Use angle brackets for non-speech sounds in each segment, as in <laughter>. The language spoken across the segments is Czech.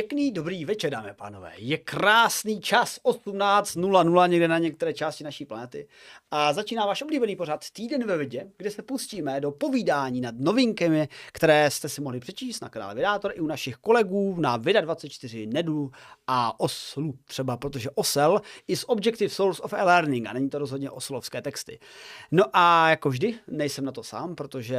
Pěkný dobrý večer, dámy a pánové. Je krásný čas 18.00 někde na některé části naší planety a začíná váš oblíbený pořad Týden ve vědě, kde se pustíme do povídání nad novinkami, které jste si mohli přečíst na kanále Vydátor i u našich kolegů na Vida24 Nedu a Oslu třeba, protože Osel is Objective Source of e-learning a není to rozhodně oslovské texty. No a jako vždy nejsem na to sám, protože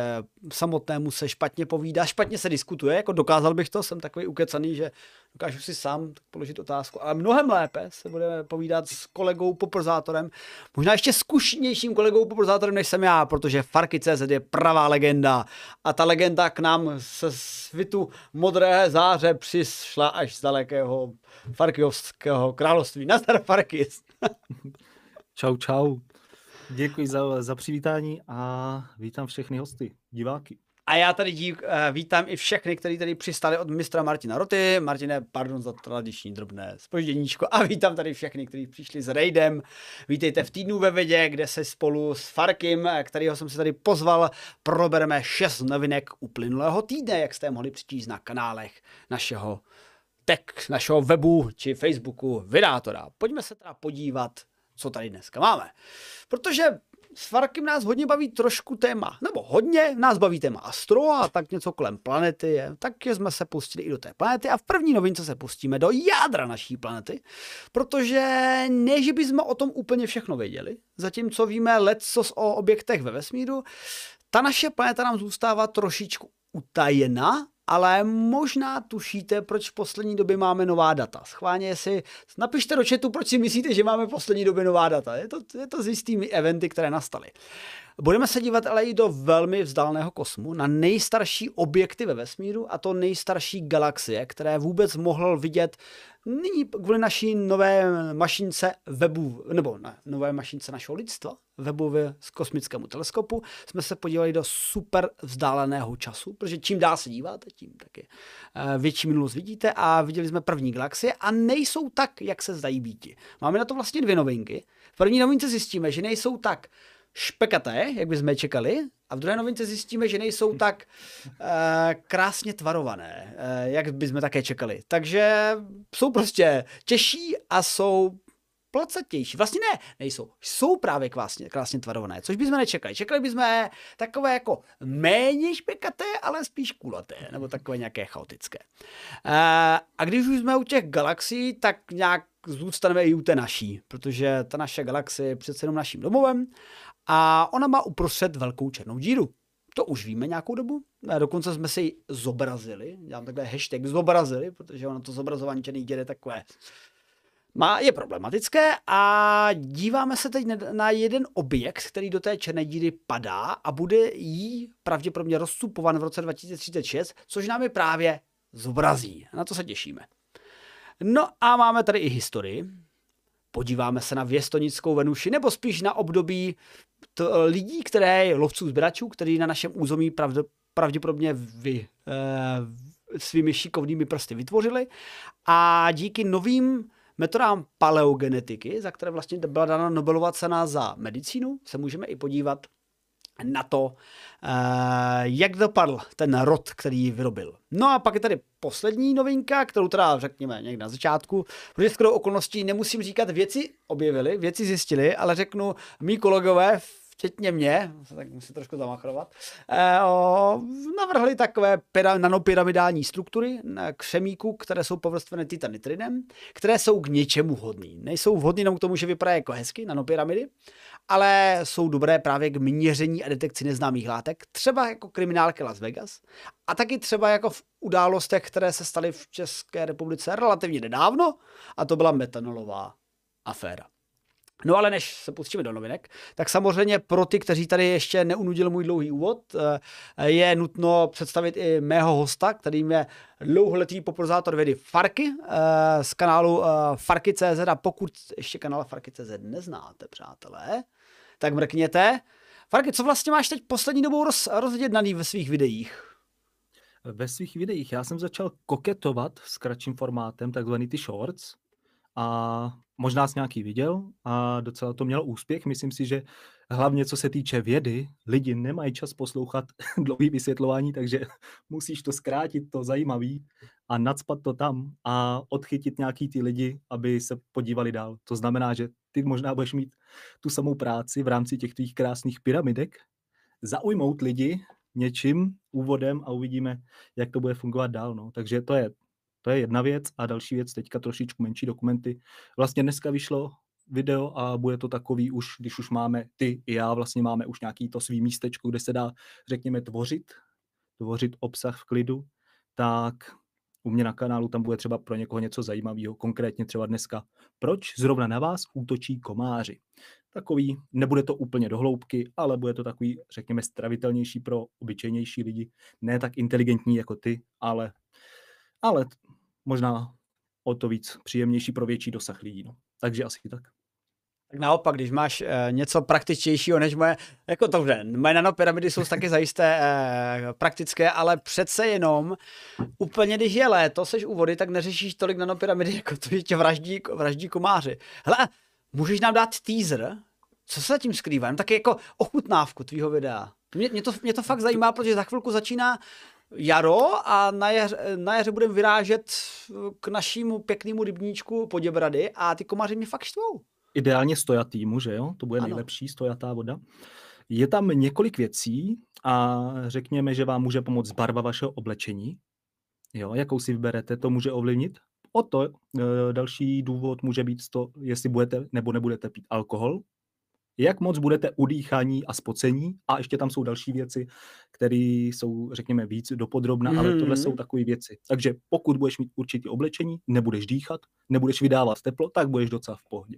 samotnému se špatně povídá, špatně se diskutuje, jako dokázal bych to, jsem takový ukecaný, že dokážu si sám položit otázku. Ale mnohem lépe se budeme povídat s kolegou poprzátorem, možná ještě zkušenějším kolegou poprzátorem, než jsem já, protože Farky.cz je pravá legenda. A ta legenda k nám se svitu modré záře přišla až z dalekého Farkyovského království. Nazdar Farkis. <laughs> čau, čau. Děkuji za, za přivítání a vítám všechny hosty, diváky. A já tady dík, uh, vítám i všechny, kteří tady přistali od mistra Martina Roty. Martine, pardon za tradiční drobné spožděníčko. A vítám tady všechny, kteří přišli s Raidem. Vítejte v týdnu ve vědě, kde se spolu s Farkim, eh, kterého jsem si tady pozval, probereme šest novinek uplynulého týdne, jak jste mohli přečíst na kanálech našeho tech, našeho webu či Facebooku Vydátora. Pojďme se teda podívat, co tady dneska máme. Protože s Farkem nás hodně baví trošku téma, nebo hodně nás baví téma astro a tak něco kolem planety je, tak jsme se pustili i do té planety a v první novince se pustíme do jádra naší planety, protože ne, že bychom o tom úplně všechno věděli, zatímco víme lecos o objektech ve vesmíru, ta naše planeta nám zůstává trošičku utajena ale možná tušíte, proč v poslední době máme nová data. Schválně si napište do chatu, proč si myslíte, že máme v poslední době nová data. Je to, je to z jistými eventy, které nastaly. Budeme se dívat ale i do velmi vzdáleného kosmu, na nejstarší objekty ve vesmíru a to nejstarší galaxie, které vůbec mohl vidět nyní kvůli naší nové mašince webu, nebo ne, nové mašince našeho lidstva, webu z kosmickému teleskopu, jsme se podívali do super vzdáleného času, protože čím dál se díváte, tím taky eh, větší minulost vidíte a viděli jsme první galaxie a nejsou tak, jak se zdají být. Máme na to vlastně dvě novinky. V první novince zjistíme, že nejsou tak špekaté, jak bychom čekali, a v druhé novince zjistíme, že nejsou tak uh, krásně tvarované, uh, jak bychom také čekali. Takže jsou prostě těžší a jsou placatější. Vlastně ne, nejsou. Jsou právě krásně, krásně tvarované, což bychom nečekali. Čekali bychom takové jako méně špekaté, ale spíš kulaté, nebo takové nějaké chaotické. Uh, a když už jsme u těch galaxií, tak nějak zůstaneme i u té naší, protože ta naše galaxie je přece jenom naším domovem a ona má uprostřed velkou černou díru. To už víme nějakou dobu. A dokonce jsme si ji zobrazili. Dělám takhle hashtag zobrazili, protože ono to zobrazování černých dír je takové má, je problematické a díváme se teď na jeden objekt, který do té černé díry padá a bude jí pravděpodobně rozcupovan v roce 2036, což nám je právě zobrazí. Na to se těšíme. No a máme tady i historii. Podíváme se na věstonickou Venuši, nebo spíš na období to, lidí, které lovců zběračů, který na našem území pravd, pravděpodobně vy, e, svými šikovnými prsty vytvořili a díky novým metodám paleogenetiky, za které vlastně byla dána Nobelova cena za medicínu, se můžeme i podívat na to, eh, jak dopadl ten rod, který ji vyrobil. No a pak je tady poslední novinka, kterou teda řekněme někde na začátku, protože skoro okolností nemusím říkat, věci objevili, věci zjistili, ale řeknu, mý kolegové včetně mě, tak musím trošku zamachrovat, eh, navrhli takové pyra, nanopyramidální struktury k křemíku, které jsou povrstveny titanitrinem, které jsou k něčemu vhodný. Nejsou vhodný jenom k tomu, že vypadají jako hezky, nanopyramidy, ale jsou dobré právě k měření a detekci neznámých látek, třeba jako kriminálky Las Vegas a taky třeba jako v událostech, které se staly v České republice relativně nedávno a to byla metanolová aféra. No ale než se pustíme do novinek, tak samozřejmě pro ty, kteří tady ještě neunudil můj dlouhý úvod, eh, je nutno představit i mého hosta, kterým je dlouholetý popularizátor vědy Farky eh, z kanálu eh, Farky.cz a pokud ještě kanál Farky.cz neznáte, přátelé, tak mrkněte. Farky, co vlastně máš teď poslední dobou roz, rozdědnaný ve svých videích? Ve svých videích já jsem začal koketovat s kratším formátem, takzvaný ty shorts. A možná jsi nějaký viděl a docela to mělo úspěch. Myslím si, že hlavně co se týče vědy, lidi nemají čas poslouchat <laughs> dlouhý vysvětlování, takže <laughs> musíš to zkrátit, to zajímavý a nadspat to tam a odchytit nějaký ty lidi, aby se podívali dál. To znamená, že ty možná budeš mít tu samou práci v rámci těch tvých krásných pyramidek, zaujmout lidi něčím, úvodem a uvidíme, jak to bude fungovat dál. No. Takže to je, to je jedna věc a další věc, teďka trošičku menší dokumenty. Vlastně dneska vyšlo video a bude to takový už, když už máme ty i já, vlastně máme už nějaký to svý místečko, kde se dá, řekněme, tvořit, tvořit obsah v klidu, tak u mě na kanálu tam bude třeba pro někoho něco zajímavého, konkrétně třeba dneska, proč zrovna na vás útočí komáři. Takový, nebude to úplně do hloubky, ale bude to takový, řekněme, stravitelnější pro obyčejnější lidi, ne tak inteligentní jako ty, ale, ale možná o to víc příjemnější pro větší dosah lidí. No. Takže asi tak. Tak naopak, když máš e, něco praktičtějšího než moje, jako to že moje nanopyramidy jsou taky zajisté e, praktické, ale přece jenom úplně, když je léto, seš u vody, tak neřešíš tolik nanopyramidy, <laughs> jako to, že tě vraždí, vraždí komáři. Hele, můžeš nám dát teaser? Co se zatím skrývá? Taky jako ochutnávku tvýho videa. Mě, mě, to, mě to fakt zajímá, protože za chvilku začíná jaro a na jaře, na jaře budeme vyrážet k našímu pěknému rybníčku Poděbrady a ty komáři mě fakt štvou ideálně stojatýmu, že jo? To bude ano. nejlepší stojatá voda. Je tam několik věcí a řekněme, že vám může pomoct barva vašeho oblečení. Jo, jakou si vyberete, to může ovlivnit. O to e, další důvod může být to, jestli budete nebo nebudete pít alkohol, jak moc budete udýchaní a spocení a ještě tam jsou další věci, které jsou, řekněme, víc dopodrobná, mm. ale tohle jsou mhm. takové věci. Takže pokud budeš mít určitě oblečení, nebudeš dýchat, nebudeš vydávat teplo, tak budeš docela v pohodě.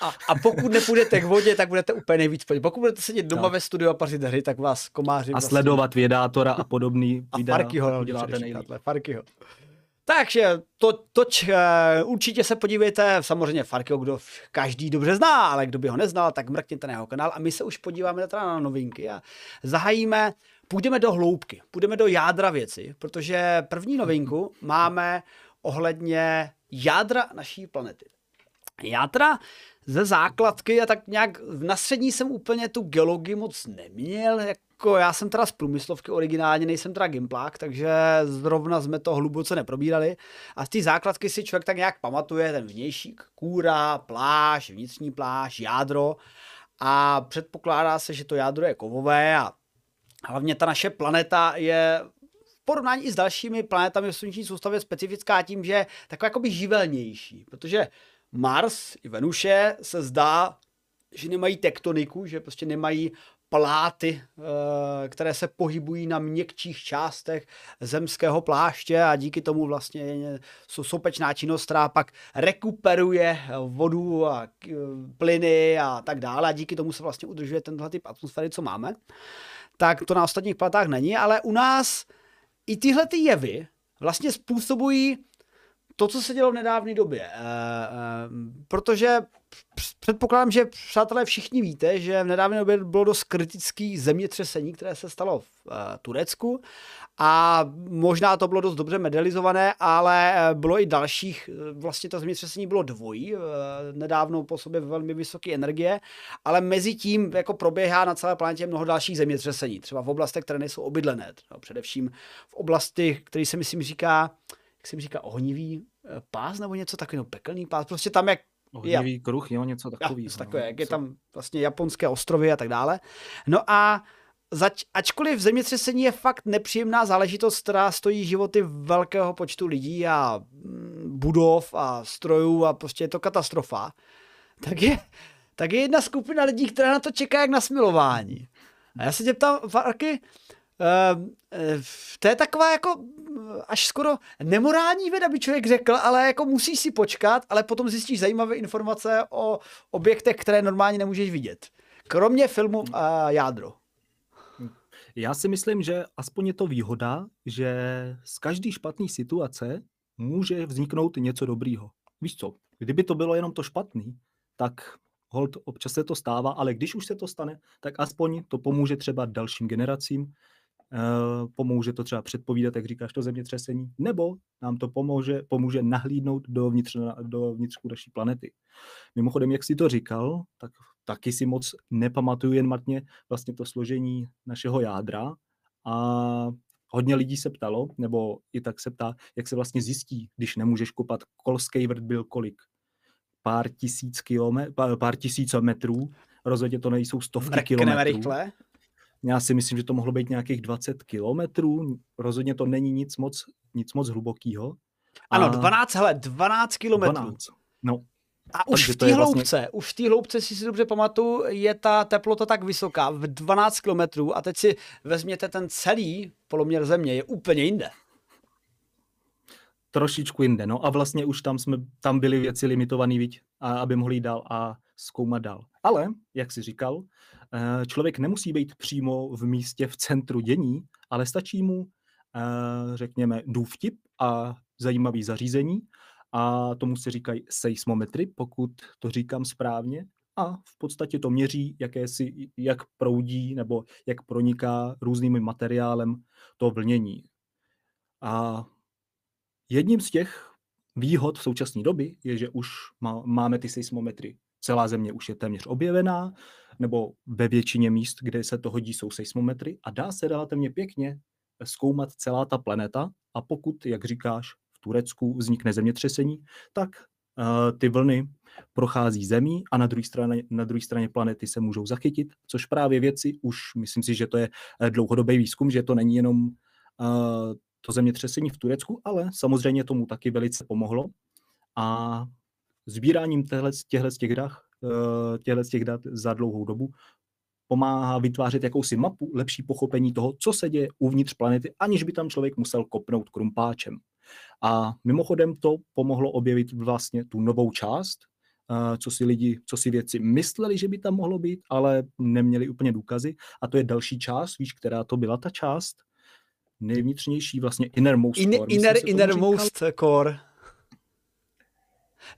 a, a pokud nepůjdete k vodě, tak budete úplně nejvíc pohodě. Pokud budete sedět doma tak. ve studiu a pařit hry, tak vás komáři... A vlastně... sledovat vědátora a podobný a videa. Farkyho, děláte nejlépe. Farkyho. Takže to, toč, uh, určitě se podívejte, samozřejmě Farkio, kdo každý dobře zná, ale kdo by ho neznal, tak mrkněte na jeho kanál a my se už podíváme teda na novinky a zahajíme, půjdeme do hloubky, půjdeme do jádra věci, protože první novinku máme ohledně jádra naší planety. Jádra ze základky a tak nějak na střední jsem úplně tu geologii moc neměl, jak jako já jsem teda z průmyslovky originálně, nejsem teda gimplák, takže zrovna jsme to hluboce neprobírali. A z té základky si člověk tak nějak pamatuje ten vnější kůra, pláž, vnitřní pláž, jádro. A předpokládá se, že to jádro je kovové a hlavně ta naše planeta je v porovnání i s dalšími planetami v sluneční soustavě specifická tím, že je taková jakoby živelnější, protože Mars i Venuše se zdá, že nemají tektoniku, že prostě nemají pláty, eh, které se pohybují na měkčích částech zemského pláště a díky tomu vlastně jsou sopečná činnost, která pak rekuperuje vodu a eh, plyny a tak dále a díky tomu se vlastně udržuje tenhle typ atmosféry, co máme. Tak to na ostatních planetách není, ale u nás i tyhle ty jevy vlastně způsobují to, co se dělo v nedávné době. E, e, protože předpokládám, že přátelé všichni víte, že v nedávné době bylo dost kritický zemětřesení, které se stalo v uh, Turecku a možná to bylo dost dobře medializované, ale bylo i dalších, vlastně to zemětřesení bylo dvojí, nedávno po sobě velmi vysoké energie, ale mezi tím jako proběhá na celé planetě mnoho dalších zemětřesení, třeba v oblastech, které nejsou obydlené, třeba především v oblasti, který se myslím říká, jak se mi říká, ohnivý pás nebo něco takového, pekelný pás, prostě tam, jak Ohnivý ja. kruh, jo, něco takového. Něco takové, jak je tam vlastně japonské ostrovy a tak dále. No a zač, ačkoliv zemětřesení je fakt nepříjemná záležitost, která stojí životy velkého počtu lidí a mm, budov a strojů a prostě je to katastrofa, tak je, tak je jedna skupina lidí, která na to čeká jak na smilování. A já se tě ptám, Farky, to je taková jako až skoro nemorální věda, by člověk řekl, ale jako musíš si počkat, ale potom zjistíš zajímavé informace o objektech, které normálně nemůžeš vidět. Kromě filmu uh, Jádro. Já si myslím, že aspoň je to výhoda, že z každé špatné situace může vzniknout něco dobrýho. Víš co, kdyby to bylo jenom to špatný, tak hold, občas se to stává, ale když už se to stane, tak aspoň to pomůže třeba dalším generacím, Eh, pomůže to třeba předpovídat, jak říkáš, to zemětřesení, nebo nám to pomůže, pomůže nahlídnout do, vnitř, do vnitřku naší planety. Mimochodem, jak jsi to říkal, tak taky si moc nepamatuju jen matně vlastně to složení našeho jádra a hodně lidí se ptalo, nebo i tak se ptá, jak se vlastně zjistí, když nemůžeš kopat, kolský vrt byl kolik? Pár tisíc, kilomet, pár tisíc metrů, rozhodně to nejsou stovky Mrkneme kilometrů. rychle. Já si myslím, že to mohlo být nějakých 20 kilometrů, rozhodně to není nic moc, nic moc hlubokýho. Ano, 12, hele, 12 kilometrů. 12. No, A už v té vlastně- hloubce, už v té hloubce, si si dobře pamatuju, je ta teplota tak vysoká, v 12 kilometrů a teď si vezměte ten celý poloměr země, je úplně jinde. trošičku jinde. No a vlastně už tam, jsme, tam byly věci limitované, viď, a aby mohli jít dál a zkoumat dál. Ale, jak si říkal, eh, člověk nemusí být přímo v místě v centru dění, ale stačí mu, eh, řekněme, důvtip a zajímavý zařízení a tomu se říkají seismometry, pokud to říkám správně. A v podstatě to měří, jaké si, jak proudí nebo jak proniká různým materiálem to vlnění. A Jedním z těch výhod v současné době je, že už má, máme ty seismometry. Celá země už je téměř objevená, nebo ve většině míst, kde se to hodí, jsou seismometry a dá se relativně pěkně zkoumat celá ta planeta a pokud, jak říkáš, v Turecku vznikne zemětřesení, tak uh, ty vlny prochází zemí a na druhé straně, na druhé straně planety se můžou zachytit, což právě věci už, myslím si, že to je eh, dlouhodobý výzkum, že to není jenom uh, to zemětřesení v Turecku, ale samozřejmě tomu taky velice pomohlo. A sbíráním těchto těch dat, těchto těch dat za dlouhou dobu pomáhá vytvářet jakousi mapu, lepší pochopení toho, co se děje uvnitř planety, aniž by tam člověk musel kopnout krumpáčem. A mimochodem to pomohlo objevit vlastně tu novou část, co si lidi, co si věci mysleli, že by tam mohlo být, ale neměli úplně důkazy. A to je další část, víš, která to byla ta část? nejvnitřnější vlastně innermost In, core. inner, innermost core.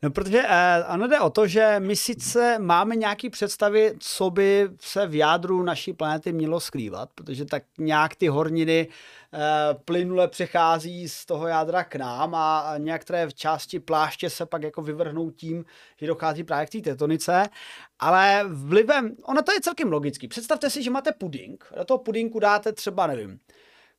No, protože eh, ano jde o to, že my sice máme nějaké představy, co by se v jádru naší planety mělo skrývat, protože tak nějak ty horniny eh, plynule přechází z toho jádra k nám a některé v části pláště se pak jako vyvrhnou tím, že dochází právě k té tetonice, ale vlivem, ono to je celkem logický. Představte si, že máte puding, do toho pudinku dáte třeba, nevím,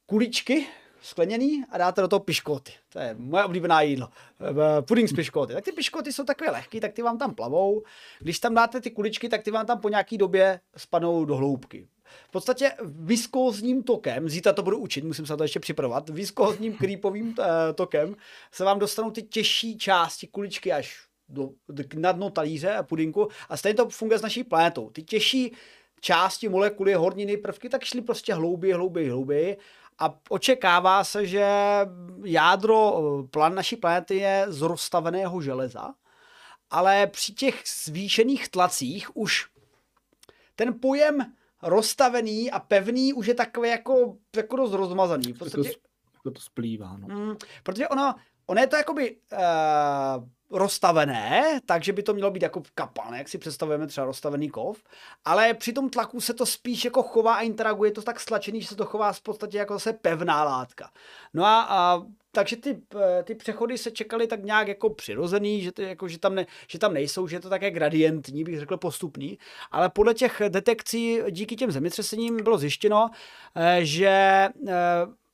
kuličky skleněný a dáte do toho piškoty. To je moje oblíbená jídlo. Eh, puding z piškoty. Tak ty piškoty jsou takové lehké, tak ty vám tam plavou. Když tam dáte ty kuličky, tak ty vám tam po nějaký době spadnou do hloubky. V podstatě viskózním tokem, zítra to budu učit, musím se to ještě připravovat, viskózním creepovým eh, tokem se vám dostanou ty těžší části kuličky až do, na dno talíře a pudinku a stejně to funguje s naší planetou. Ty těžší části, molekuly, horniny, prvky, tak šly prostě hlouběji, hlouběji, hlouběji a očekává se, že jádro plan naší planety je z rozstaveného železa, ale při těch zvýšených tlacích už ten pojem rozstavený a pevný už je takový jako, jako dost rozmazaný. V podstatě, to, to, to splývá. No. Mm, protože ono, ono je to jakoby uh, rozstavené, takže by to mělo být jako kapan, jak si představujeme třeba rozstavený kov, ale při tom tlaku se to spíš jako chová a interaguje to tak stlačený, že se to chová v podstatě jako zase pevná látka. No a, a takže ty, ty přechody se čekaly tak nějak jako přirozený, že, ty, jako, že, tam ne, že tam nejsou, že je to také gradientní, bych řekl postupný, ale podle těch detekcí díky těm zemětřesením bylo zjištěno, eh, že eh,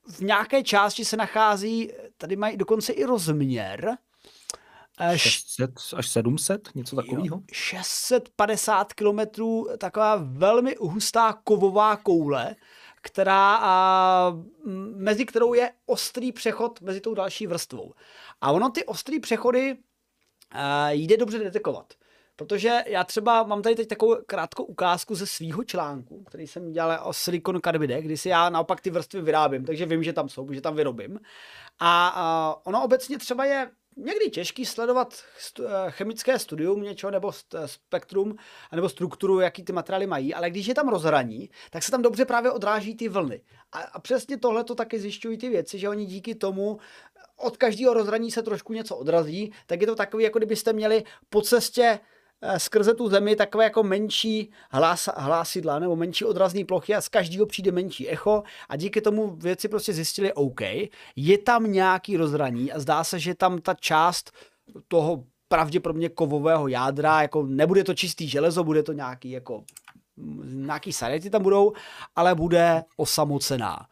v nějaké části se nachází, tady mají dokonce i rozměr, 600 až 700, něco takového? 650 kilometrů, taková velmi hustá kovová koule, která, a, mezi kterou je ostrý přechod mezi tou další vrstvou. A ono ty ostrý přechody a, jde dobře detekovat. Protože já třeba mám tady teď takovou krátkou ukázku ze svýho článku, který jsem dělal o silikon karbide, kdy si já naopak ty vrstvy vyrábím, takže vím, že tam jsou, že tam vyrobím. A, a ono obecně třeba je někdy těžký sledovat eh, chemické studium něčeho nebo eh, spektrum nebo strukturu, jaký ty materiály mají, ale když je tam rozhraní, tak se tam dobře právě odráží ty vlny. A, a přesně tohle to taky zjišťují ty věci, že oni díky tomu od každého rozhraní se trošku něco odrazí, tak je to takový, jako kdybyste měli po cestě Eh, skrze tu zemi takové jako menší hlás, hlásidla nebo menší odrazný plochy a z každého přijde menší echo a díky tomu věci prostě zjistili OK, je tam nějaký rozhraní a zdá se, že tam ta část toho pravděpodobně kovového jádra, jako nebude to čistý železo, bude to nějaký jako nějaký sarety tam budou, ale bude osamocená.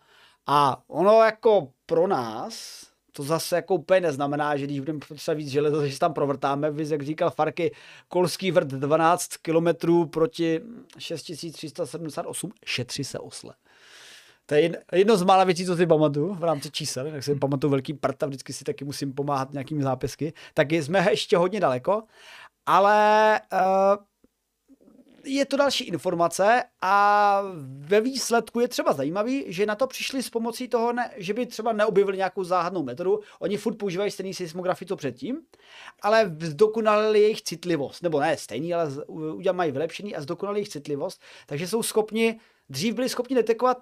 A ono jako pro nás, to zase jako úplně neznamená, že když budeme potřebovat víc železa, že se tam provrtáme. Vy, jak říkal Farky, Kolský vrt 12 km proti 6378, šetří se osle. To je jedno z mála věcí, co si pamatuju v rámci čísel, tak si pamatuju velký prd a vždycky si taky musím pomáhat nějakými zápisky. Tak jsme ještě hodně daleko, ale uh, je to další informace a ve výsledku je třeba zajímavý, že na to přišli s pomocí toho, ne, že by třeba neobjevili nějakou záhadnou metodu. Oni furt používají stejný seismografii, co předtím, ale zdokonalili jejich citlivost. Nebo ne stejný, ale udělali mají vylepšený a zdokonalili jejich citlivost. Takže jsou schopni, dřív byli schopni detekovat,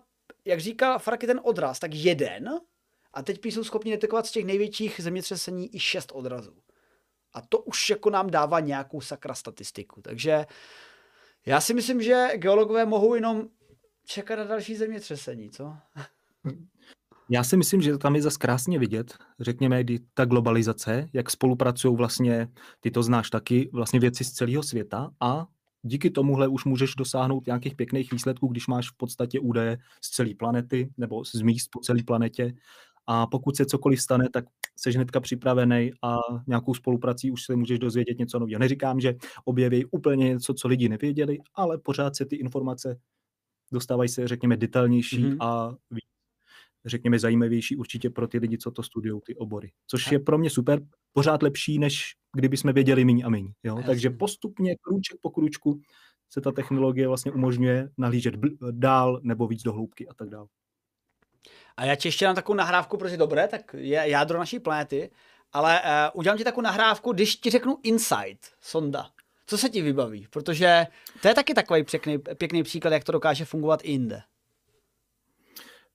jak říkal Fraky, ten odraz, tak jeden, a teď jsou schopni detekovat z těch největších zemětřesení i šest odrazů. A to už jako nám dává nějakou sakra statistiku. Takže já si myslím, že geologové mohou jenom čekat na další zemětřesení, co? Já si myslím, že tam je zase krásně vidět, řekněme, ta globalizace, jak spolupracují vlastně, ty to znáš taky, vlastně věci z celého světa a díky tomuhle už můžeš dosáhnout nějakých pěkných výsledků, když máš v podstatě údaje z celé planety nebo z míst po celé planetě a pokud se cokoliv stane, tak jsi hnedka připravený a nějakou spoluprací už se můžeš dozvědět něco nového. Neříkám, že objeví úplně něco, co lidi nevěděli, ale pořád se ty informace dostávají se, řekněme, detailnější mm-hmm. a řekněme, zajímavější určitě pro ty lidi, co to studují, ty obory. Což je pro mě super, pořád lepší, než kdyby jsme věděli méně a méně. Takže postupně, krůček po krůčku, se ta technologie vlastně umožňuje nahlížet dál nebo víc do hloubky a tak dále. A já ti ještě dám takovou nahrávku, protože dobré, tak je jádro naší planety, ale uh, udělám ti takovou nahrávku, když ti řeknu Insight, sonda. Co se ti vybaví? Protože to je taky takový pěkný, pěkný příklad, jak to dokáže fungovat i jinde.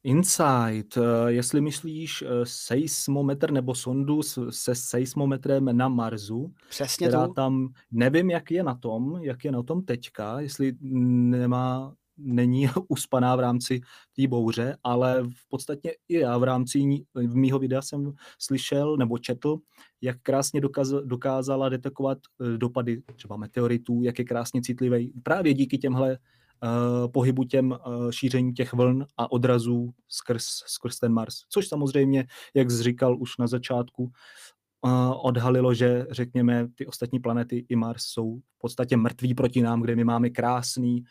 Insight, eh, jestli myslíš eh, seismometr nebo sondu se seismometrem na Marsu, Přesně která tu. tam, nevím, jak je na tom, jak je na tom teďka, jestli nemá není <laughs> uspaná v rámci té bouře, ale v podstatě i já v rámci v mýho videa jsem slyšel nebo četl, jak krásně dokázala detekovat eh, dopady třeba meteoritů, jak je krásně citlivý právě díky těmhle uh, pohybu těm uh, šíření těch vln a odrazů skrz, skrz ten Mars. Což samozřejmě, jak říkal už na začátku, odhalilo, že řekněme ty ostatní planety i Mars jsou v podstatě mrtví proti nám, kde my máme krásný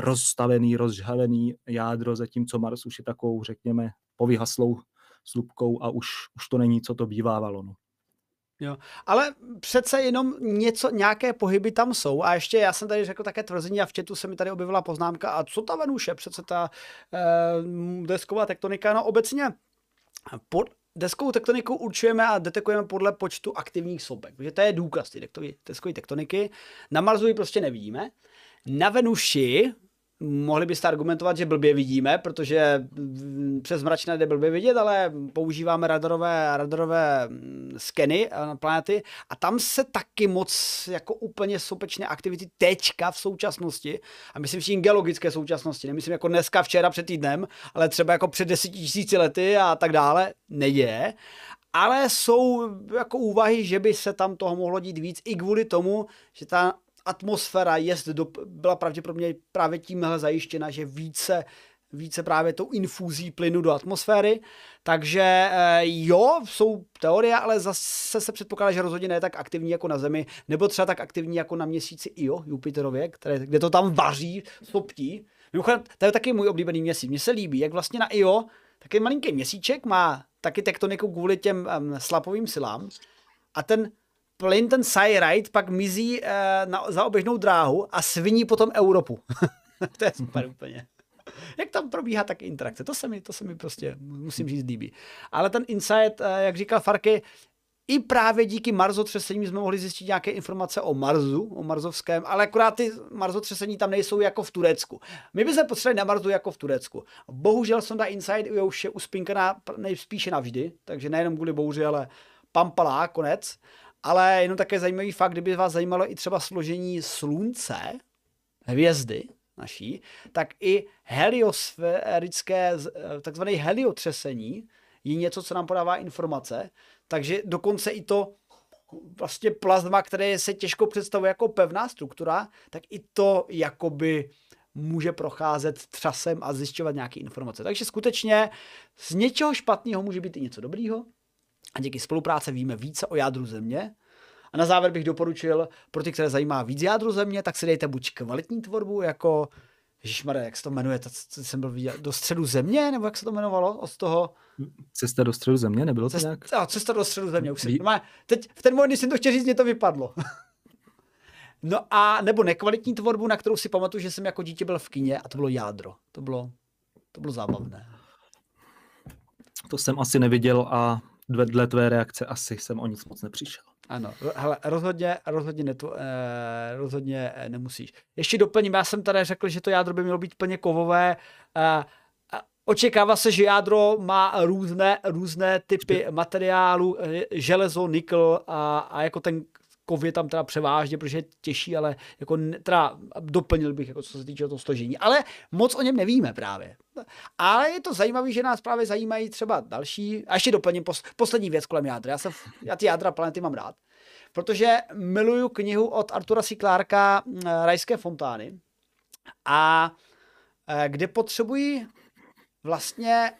rozstavený, rozžhavený jádro, zatímco Mars už je takovou, řekněme, povyhaslou slupkou a už, už to není, co to bývávalo. No. Jo. Ale přece jenom něco, nějaké pohyby tam jsou. A ještě já jsem tady řekl také tvrzení a v chatu se mi tady objevila poznámka, a co ta Venuše, přece ta eh, desková tektonika, no obecně pod deskovou tektoniku určujeme a detekujeme podle počtu aktivních sopek, protože to je důkaz ty deskové tektoniky. Na Marsu ji prostě nevidíme. Na Venuši mohli byste argumentovat, že blbě vidíme, protože přes mračné jde blbě vidět, ale používáme radarové, radarové mm, skeny na planety a tam se taky moc jako úplně sopečné aktivity teďka v současnosti a myslím že geologické současnosti, nemyslím jako dneska, včera, před týdnem, ale třeba jako před deseti tisíci lety a tak dále, neděje. Ale jsou jako úvahy, že by se tam toho mohlo dít víc i kvůli tomu, že ta atmosféra jest do, byla pravděpodobně právě tímhle zajištěna, že více více právě tou infúzí plynu do atmosféry. Takže eh, jo, jsou teorie, ale zase se předpokládá, že rozhodně ne tak aktivní jako na Zemi, nebo třeba tak aktivní jako na měsíci Io, Jupiterově, které, kde to tam vaří, stoptí. Mimochodem, to je taky můj oblíbený měsíc. Mně se líbí, jak vlastně na Io, taky malinký měsíček má taky tektoniku kvůli těm um, slapovým silám. A ten plyn, ten Cyrite, pak mizí uh, na, za oběžnou dráhu a sviní potom Evropu. <laughs> to je super úplně. Jak tam probíhá tak interakce, to se mi, to se mi prostě, musím říct, líbí. Ale ten insight, uh, jak říkal Farky, i právě díky marzotřesení jsme mohli zjistit nějaké informace o Marsu, o marzovském, ale akorát ty marzotřesení tam nejsou jako v Turecku. My bychom potřebovali na Marsu jako v Turecku. Bohužel sonda Inside už je uspinkaná nejspíše navždy, takže nejenom kvůli bouři, ale pampalá, konec. Ale jenom také zajímavý fakt, kdyby vás zajímalo i třeba složení slunce, hvězdy naší, tak i heliosférické, takzvané heliotřesení je něco, co nám podává informace, takže dokonce i to vlastně plazma, které se těžko představuje jako pevná struktura, tak i to jakoby může procházet třasem a zjišťovat nějaké informace. Takže skutečně z něčeho špatného může být i něco dobrýho. A díky spolupráce víme více o jádru země. A na závěr bych doporučil pro ty, které zajímá víc jádru země, tak si dejte buď kvalitní tvorbu, jako Ježišmarja, jak se to jmenuje, to, to jsem byl viděl, do středu země, nebo jak se to jmenovalo, od toho... Cesta do středu země, nebylo to cesta, nějak? Jo, cesta do středu země, už jsem, Ví... teď v ten moment, když jsem to chtěl říct, mě to vypadlo. <laughs> no a nebo nekvalitní tvorbu, na kterou si pamatuju, že jsem jako dítě byl v kině a to bylo jádro. To bylo, to bylo zábavné. To jsem asi neviděl a dle tvé reakce asi jsem o nic moc nepřišel. Ano, hele, rozhodně, rozhodně, netu, eh, rozhodně eh, nemusíš. Ještě doplním, já jsem tady řekl, že to jádro by mělo být plně kovové. Eh, očekává se, že jádro má různé, různé typy materiálu, eh, železo, nikl a, a jako ten kov je tam teda převážně, protože je těžší, ale jako teda doplnil bych, jako co se týče toho složení. Ale moc o něm nevíme právě. Ale je to zajímavé, že nás právě zajímají třeba další, a ještě doplním pos, poslední věc kolem jádra. Já, se, já ty jádra planety mám rád, protože miluju knihu od Artura C. Clarka eh, Rajské fontány a eh, kde potřebují vlastně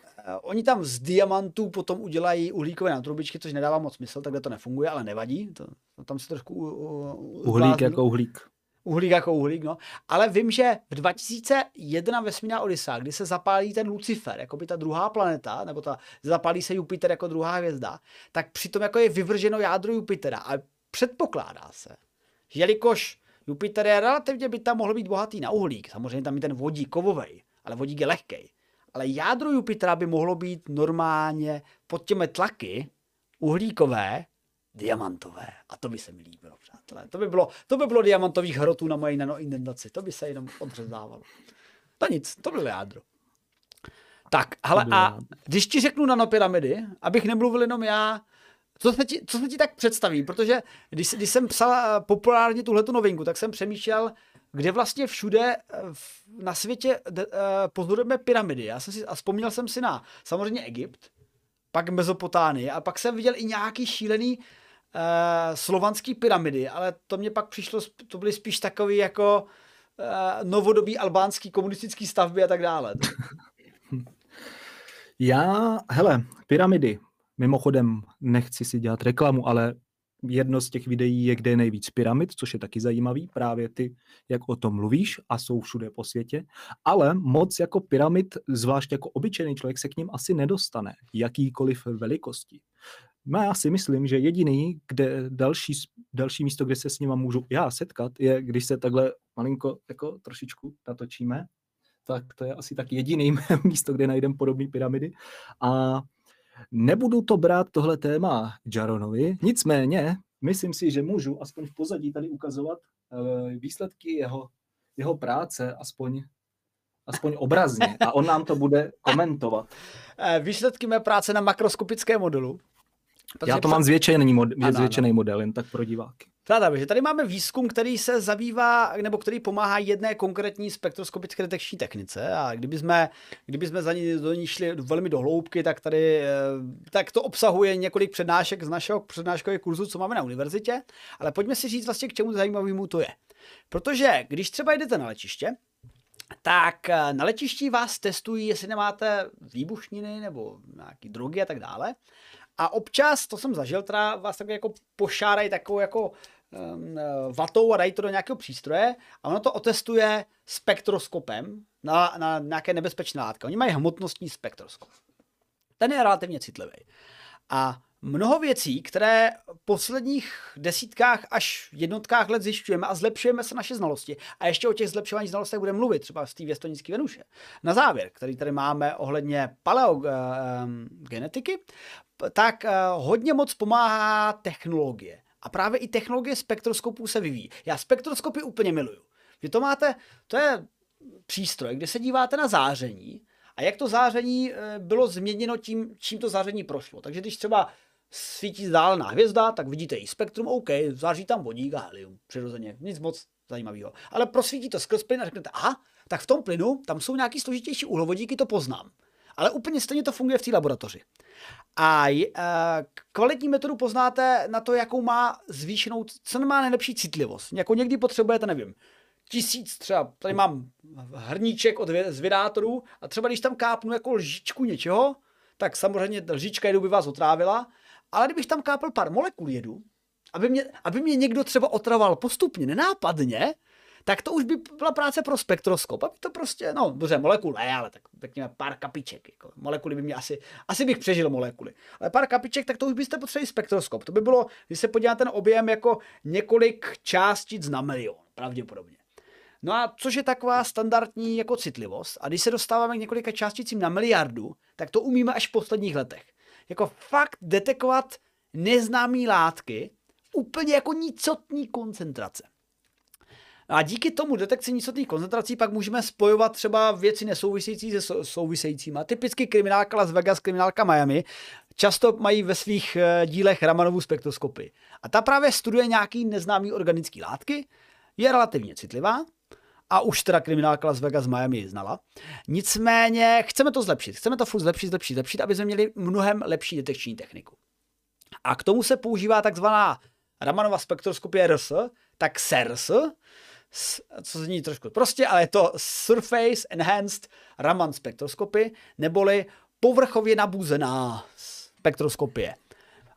oni tam z diamantů potom udělají uhlíkové nátrubičky, což nedává moc smysl, takhle to nefunguje, ale nevadí. To, to tam se trošku u, u, Uhlík jako uhlík. Uhlík jako uhlík, no. Ale vím, že v 2001 vesmírná Odyssea, kdy se zapálí ten Lucifer, jako by ta druhá planeta, nebo ta, zapálí se Jupiter jako druhá hvězda, tak přitom jako je vyvrženo jádro Jupitera. A předpokládá se, že jelikož Jupiter je relativně by tam mohl být bohatý na uhlík, samozřejmě tam je ten vodík kovový, ale vodík je lehkej ale jádro Jupitera by mohlo být normálně pod těmi tlaky uhlíkové, diamantové. A to by se mi líbilo, přátelé. To by bylo, to by bylo diamantových hrotů na mojí nanoindentaci. To by se jenom odřezávalo. To nic, to bylo jádro. Tak, hele, a když ti řeknu nanopyramidy, abych nemluvil jenom já, co se ti, co se ti tak představí? Protože když, když jsem psal populárně tuhletu novinku, tak jsem přemýšlel, kde vlastně všude eh, na světě eh, pozorujeme pyramidy. Já jsem si, a vzpomněl jsem si na samozřejmě Egypt, pak Mezopotánii a pak jsem viděl i nějaký šílený uh, slovanský pyramidy, ale to mě pak přišlo, to byly spíš takový jako uh, novodobí albánský komunistický stavby a tak dále. <laughs> Já, hele, pyramidy, mimochodem nechci si dělat reklamu, ale jedno z těch videí je, kde je nejvíc pyramid, což je taky zajímavý, právě ty, jak o tom mluvíš a jsou všude po světě, ale moc jako pyramid, zvlášť jako obyčejný člověk se k ním asi nedostane, jakýkoliv velikosti. No já si myslím, že jediný, kde další, další místo, kde se s nima můžu já setkat, je, když se takhle malinko jako trošičku natočíme, tak to je asi tak jediný <laughs> místo, kde najdeme podobné pyramidy. A Nebudu to brát tohle téma Jaronovi, nicméně myslím si, že můžu aspoň v pozadí tady ukazovat uh, výsledky jeho, jeho práce, aspoň aspoň <laughs> obrazně a on nám to bude komentovat. Eh, výsledky mé práce na makroskopické modelu. Já to mám zvětšený, mod, zvětšený model, jen tak pro diváky. Pravda, že tady máme výzkum, který se zabývá, nebo který pomáhá jedné konkrétní spektroskopické detekční technice a kdyby jsme, kdyby jsme za ní, do ní šli velmi do hloubky, tak tady eh, tak to obsahuje několik přednášek z našeho přednáškového kurzu, co máme na univerzitě, ale pojďme si říct vlastně, k čemu zajímavému to je. Protože když třeba jdete na letiště, tak eh, na letišti vás testují, jestli nemáte výbušniny nebo nějaké drogy a tak dále. A občas, to jsem zažil, teda vás tak jako pošárají takovou jako vatou a dají to do nějakého přístroje a ono to otestuje spektroskopem na, na nějaké nebezpečné látky. Oni mají hmotnostní spektroskop. Ten je relativně citlivý. A mnoho věcí, které v posledních desítkách až jednotkách let zjišťujeme a zlepšujeme se naše znalosti. A ještě o těch zlepšování znalostech budeme mluvit, třeba z té věstonické Venuše. Na závěr, který tady máme ohledně paleogenetiky, tak hodně moc pomáhá technologie. A právě i technologie spektroskopů se vyvíjí. Já spektroskopy úplně miluju. Vy to máte, to je přístroj, kde se díváte na záření a jak to záření eh, bylo změněno tím, čím to záření prošlo. Takže když třeba svítí vzdálená hvězda, tak vidíte i spektrum, OK, září tam vodík a helium, přirozeně, nic moc zajímavého. Ale prosvítí to skrz plyn a řeknete, aha, tak v tom plynu tam jsou nějaký složitější uhlovodíky, to poznám. Ale úplně stejně to funguje v té laboratoři. A uh, kvalitní metodu poznáte na to, jakou má zvýšenou, co má nejlepší citlivost. Jako někdy potřebujete, nevím, tisíc třeba, tady mám hrníček od z vydátorů a třeba když tam kápnu jako lžičku něčeho, tak samozřejmě lžička jedu by vás otrávila, ale kdybych tam kápl pár molekul jedu, aby mě, aby mě někdo třeba otravoval postupně, nenápadně, tak to už by byla práce pro spektroskop. Aby to prostě, no dobře, molekul ne, ale tak řekněme pár kapiček. Jako. Molekuly by mě asi, asi bych přežil molekuly. Ale pár kapiček, tak to už byste potřebovali spektroskop. To by bylo, když se podíváte ten objem jako několik částic na milion, pravděpodobně. No a což je taková standardní jako citlivost. A když se dostáváme k několika částicím na miliardu, tak to umíme až v posledních letech. Jako fakt detekovat neznámé látky úplně jako nicotní koncentrace. A díky tomu detekci nicotných koncentrací pak můžeme spojovat třeba věci nesouvisející se souvisejícíma. Typicky kriminálka Las Vegas, kriminálka Miami často mají ve svých eh, dílech Ramanovu spektroskopy. A ta právě studuje nějaký neznámý organický látky, je relativně citlivá, a už teda kriminálka Las Vegas Miami ji znala. Nicméně chceme to zlepšit, chceme to furt zlepšit, zlepšit, zlepšit, aby jsme měli mnohem lepší detekční techniku. A k tomu se používá takzvaná Ramanova spektroskopie RS, tak SERS, co zní trošku prostě, ale je to Surface Enhanced Raman spektroskopy, neboli povrchově nabuzená spektroskopie.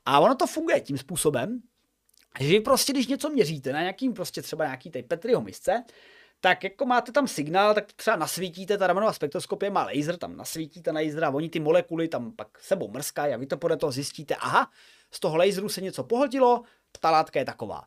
A ono to funguje tím způsobem, že vy prostě, když něco měříte na nějakým prostě třeba nějaký té Petriho misce, tak jako máte tam signál, tak třeba nasvítíte, ta Ramanová spektroskopie má laser, tam nasvítíte na laser a oni ty molekuly tam pak sebou mrskají a vy to podle toho zjistíte, aha, z toho laseru se něco pohltilo, ta látka je taková.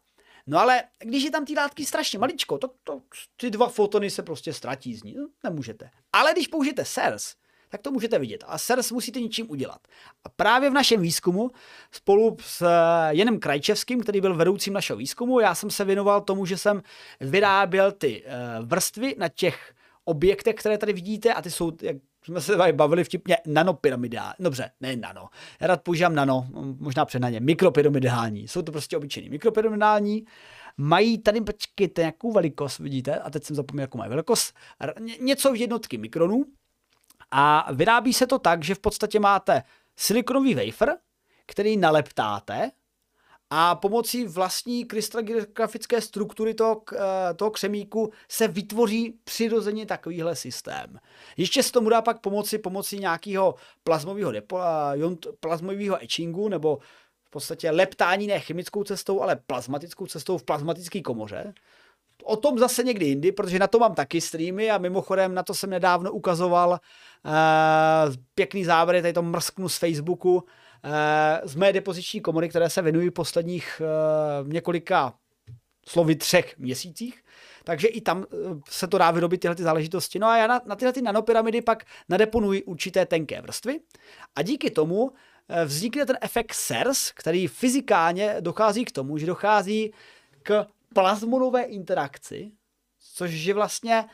No ale když je tam ty látky strašně maličko, to, to, ty dva fotony se prostě ztratí z ní, no, nemůžete. Ale když použijete SERS, tak to můžete vidět. A SERS musíte něčím udělat. A právě v našem výzkumu spolu s eh, Jenem Krajčevským, který byl vedoucím našeho výzkumu, já jsem se věnoval tomu, že jsem vyráběl ty eh, vrstvy na těch objektech, které tady vidíte, a ty jsou, jak jsme se tady bavili vtipně, nanopyramidální. Dobře, ne nano. Já rád používám nano, možná ně, mikropyramidální. Jsou to prostě obyčejný mikropyramidální. Mají tady, počkejte, jakou velikost, vidíte, a teď jsem zapomněl, jakou mají velikost, něco v jednotky mikronů. A vyrábí se to tak, že v podstatě máte silikonový wafer, který naleptáte a pomocí vlastní krystalografické struktury toho, eh, toho křemíku se vytvoří přirozeně takovýhle systém. Ještě se tomu dá pak pomoci pomocí nějakého plazmového, depo, plazmového etchingu nebo v podstatě leptání ne chemickou cestou, ale plazmatickou cestou v plazmatické komoře. O tom zase někdy jindy, protože na to mám taky streamy a mimochodem na to jsem nedávno ukazoval uh, pěkný záběry, tady to mrsknu z Facebooku, z mé depoziční komory, které se věnují posledních eh, několika slovy třech měsících. Takže i tam eh, se to dá vyrobit tyhle ty záležitosti. No a já na, na tyhle ty nanopyramidy pak nadeponuji určité tenké vrstvy a díky tomu vznikne ten efekt SERS, který fyzikálně dochází k tomu, že dochází k plazmonové interakci, což je vlastně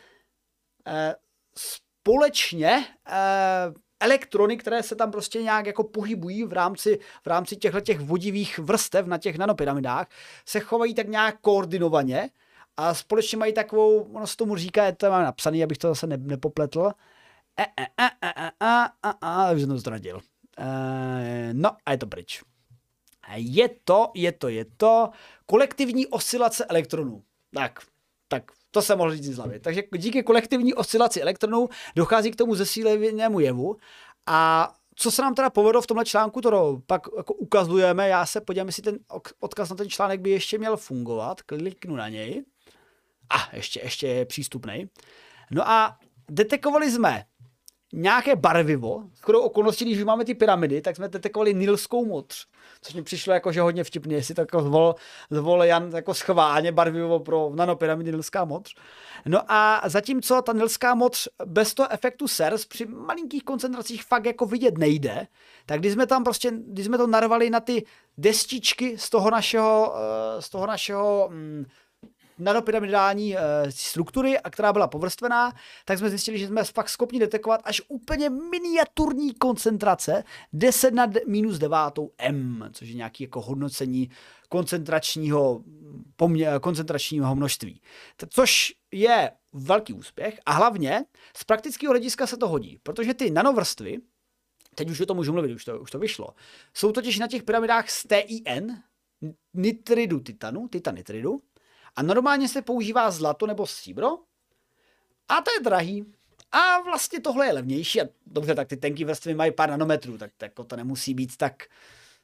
eh, společně eh, elektrony, které se tam prostě nějak jako pohybují v rámci, v rámci těchto těch vodivých vrstev na těch nanopyramidách, se chovají tak nějak koordinovaně a společně mají takovou, ono se tomu říká, je to mám napsaný, abych to zase ne, nepopletl, e, e, e, e, e, a, a, a, už jsem to zradil. E, no a je to pryč. Je to, je to, je to kolektivní oscilace elektronů. Tak, tak to se mohl říct z hlavy. Takže díky kolektivní oscilaci elektronů dochází k tomu zesílenému jevu a co se nám teda povedlo v tomhle článku, to pak jako ukazujeme, já se podívám, jestli ten odkaz na ten článek by ještě měl fungovat, kliknu na něj. A ještě, ještě je přístupný. No a detekovali jsme nějaké barvivo. Skoro okolností, když máme ty pyramidy, tak jsme detekovali nilskou modř, což mi přišlo jako, že hodně vtipně, jestli tak jako zvol, zvol Jan jako schválně barvivo pro nanopyramidy nilská modř. No a zatímco ta nilská modř bez toho efektu SERS při malinkých koncentracích fakt jako vidět nejde, tak když jsme tam prostě, když jsme to narvali na ty destičky z toho našeho, eh, z toho našeho mm, nanopyramidální uh, struktury, a která byla povrstvená, tak jsme zjistili, že jsme fakt schopni detekovat až úplně miniaturní koncentrace 10 na minus 9 M, což je nějaký jako hodnocení koncentračního, pomě, koncentračního množství. Což je velký úspěch a hlavně z praktického hlediska se to hodí, protože ty nanovrstvy, teď už o tom můžu mluvit, už to, už to vyšlo, jsou totiž na těch pyramidách z TIN, nitridu titanu, titanitridu, A normálně se používá zlato nebo stříbro a to je drahý. A vlastně tohle je levnější. A dobře, tak ty tenké vrstvy mají pár nanometrů, tak, tak to nemusí být tak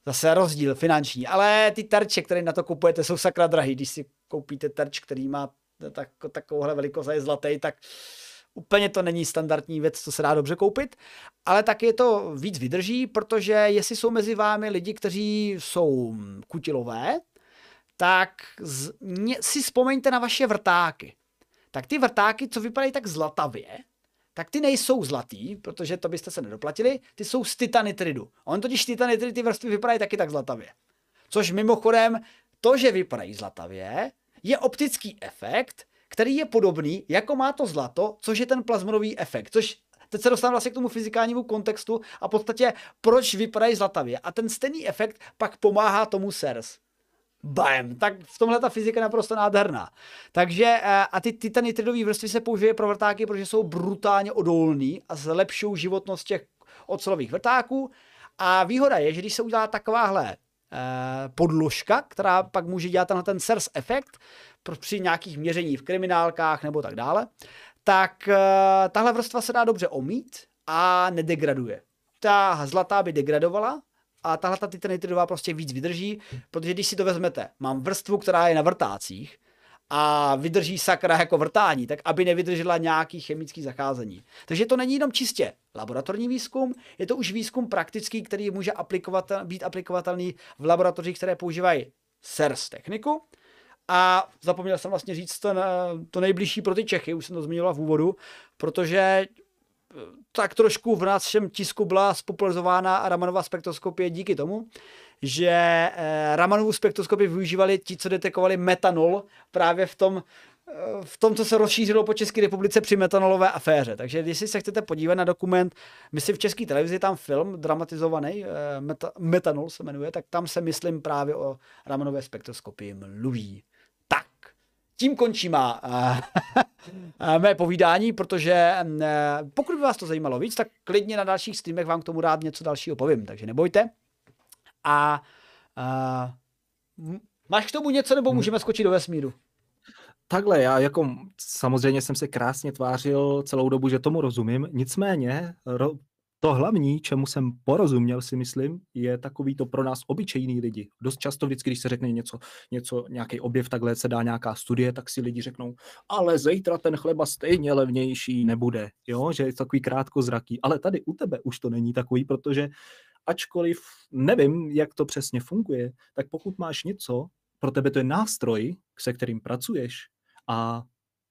zase rozdíl finanční. Ale ty terče, které na to kupujete, jsou sakra drahý. Když si koupíte terč, který má tak, takovouhle velikost a je zlatý, tak úplně to není standardní věc, co se dá dobře koupit, ale tak je to víc vydrží, protože jestli jsou mezi vámi lidi, kteří jsou kutilové, tak z, mě, si vzpomeňte na vaše vrtáky. Tak ty vrtáky, co vypadají tak zlatavě, tak ty nejsou zlatý, protože to byste se nedoplatili, ty jsou z titanitridu. On totiž titanitridy, ty vrstvy vypadají taky tak zlatavě. Což mimochodem, to, že vypadají zlatavě, je optický efekt, který je podobný, jako má to zlato, což je ten plazmonový efekt, což teď se dostávám vlastně k tomu fyzikálnímu kontextu a v podstatě proč vypadají zlatavě. A ten stejný efekt pak pomáhá tomu SERS. Bam, tak v tomhle ta fyzika je naprosto nádherná. Takže eh, a ty titanitridové vrstvy se používají pro vrtáky, protože jsou brutálně odolný a zlepšují životnost těch ocelových vrtáků. A výhoda je, že když se udělá takováhle eh, podložka, která pak může dělat tenhle ten SERS efekt při nějakých měření v kriminálkách nebo tak dále, tak eh, tahle vrstva se dá dobře omít a nedegraduje. Ta zlatá by degradovala, a tahle ta titanitridová prostě víc vydrží, protože když si to vezmete, mám vrstvu, která je na vrtácích a vydrží sakra jako vrtání, tak aby nevydržela nějaký chemický zacházení. Takže to není jenom čistě laboratorní výzkum, je to už výzkum praktický, který může aplikovat, být aplikovatelný v laboratořích, které používají SERS techniku. A zapomněl jsem vlastně říct to, to nejbližší pro ty Čechy, už jsem to zmiňoval v úvodu, protože tak trošku v našem tisku byla spopularizována Ramanova spektroskopie díky tomu, že eh, Ramanovu spektroskopii využívali ti, co detekovali metanol právě v tom, eh, v tom, co se rozšířilo po České republice při metanolové aféře. Takže si se chcete podívat na dokument, myslím v České televizi tam film dramatizovaný, eh, meta, Metanol se jmenuje, tak tam se myslím právě o Ramanové spektroskopii mluví tím končí má uh, mé povídání, protože uh, pokud by vás to zajímalo víc, tak klidně na dalších streamech vám k tomu rád něco dalšího povím, takže nebojte. A uh, máš k tomu něco, nebo můžeme skočit do vesmíru? Takhle, já jako samozřejmě jsem se krásně tvářil celou dobu, že tomu rozumím, nicméně ro, to hlavní, čemu jsem porozuměl, si myslím, je takový to pro nás obyčejný lidi. Dost často vždycky, když se řekne něco, něco nějaký objev, takhle se dá nějaká studie, tak si lidi řeknou, ale zítra ten chleba stejně levnější nebude, jo, že je takový krátkozraký. Ale tady u tebe už to není takový, protože ačkoliv nevím, jak to přesně funguje, tak pokud máš něco, pro tebe to je nástroj, se kterým pracuješ a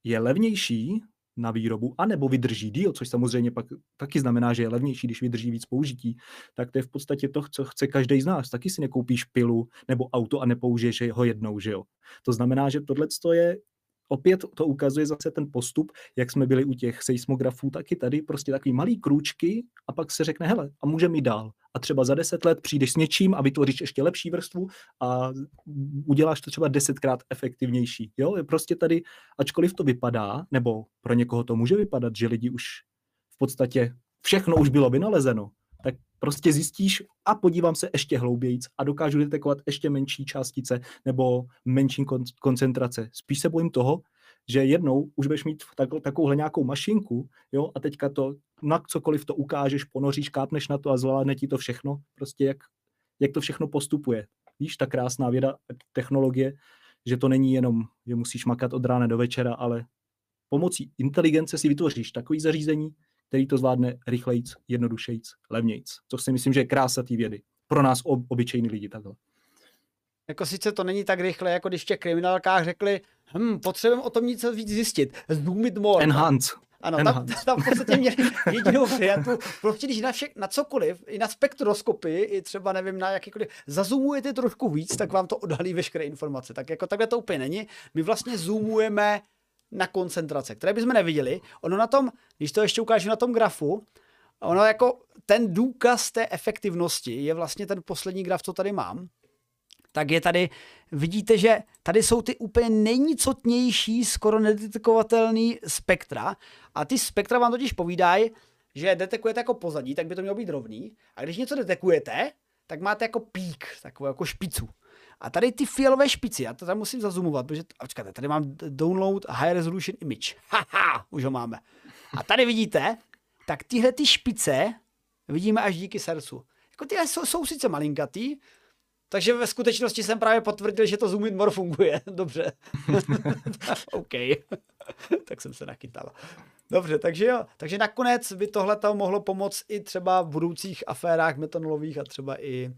je levnější, na výrobu, anebo vydrží díl, což samozřejmě pak taky znamená, že je levnější, když vydrží víc použití, tak to je v podstatě to, co chce každý z nás. Taky si nekoupíš pilu nebo auto a nepoužiješ ho jednou, že jo. To znamená, že tohle je opět to ukazuje zase ten postup, jak jsme byli u těch seismografů, taky tady prostě takový malý krůčky a pak se řekne, hele, a můžeme jít dál. A třeba za deset let přijdeš s něčím a vytvoříš ještě lepší vrstvu a uděláš to třeba desetkrát efektivnější. Jo, prostě tady, ačkoliv to vypadá, nebo pro někoho to může vypadat, že lidi už v podstatě všechno už bylo vynalezeno, prostě zjistíš a podívám se ještě hloubějíc a dokážu detekovat ještě menší částice nebo menší koncentrace. Spíš se bojím toho, že jednou už budeš mít tak, takovouhle nějakou mašinku, jo, a teďka to na cokoliv to ukážeš, ponoříš, kápneš na to a zvládne ti to všechno, prostě jak, jak to všechno postupuje. Víš, ta krásná věda, technologie, že to není jenom, že musíš makat od rána do večera, ale pomocí inteligence si vytvoříš takový zařízení, který to zvládne rychlejc, jednodušejc, levnějc. To si myslím, že je krása té vědy. Pro nás ob, obyčejní lidi takhle. Jako sice to není tak rychle, jako když v těch kriminálkách řekli, hm, potřebujeme o tom něco víc zjistit. Zoom it more. Enhance. Ano, tam, tam v podstatě měli <laughs> jedinou variantu. Prostě když na, vše, na cokoliv, i na spektroskopii, i třeba nevím na jakýkoliv, zazumujete trošku víc, tak vám to odhalí veškeré informace. Tak jako takhle to úplně není. My vlastně zoomujeme na koncentrace, které bychom neviděli. Ono na tom, když to ještě ukážu na tom grafu, ono jako ten důkaz té efektivnosti je vlastně ten poslední graf, co tady mám, tak je tady, vidíte, že tady jsou ty úplně nejnicotnější, skoro nedetekovatelný spektra a ty spektra vám totiž povídají, že detekujete jako pozadí, tak by to mělo být rovný a když něco detekujete, tak máte jako pík, takovou jako špicu. A tady ty fialové špici, já to tam musím zazumovat, protože, a počkáte, tady mám download high resolution image. <laughs> Haha, už ho máme. A tady vidíte, tak tyhle ty špice vidíme až díky srdcu. Jako ty jsou, jsou sice malinkatý, takže ve skutečnosti jsem právě potvrdil, že to Zoom in more funguje. <laughs> Dobře. <laughs> OK. tak jsem se nachytal. Dobře, takže jo. Takže nakonec by tohle mohlo pomoct i třeba v budoucích aférách metanolových a třeba i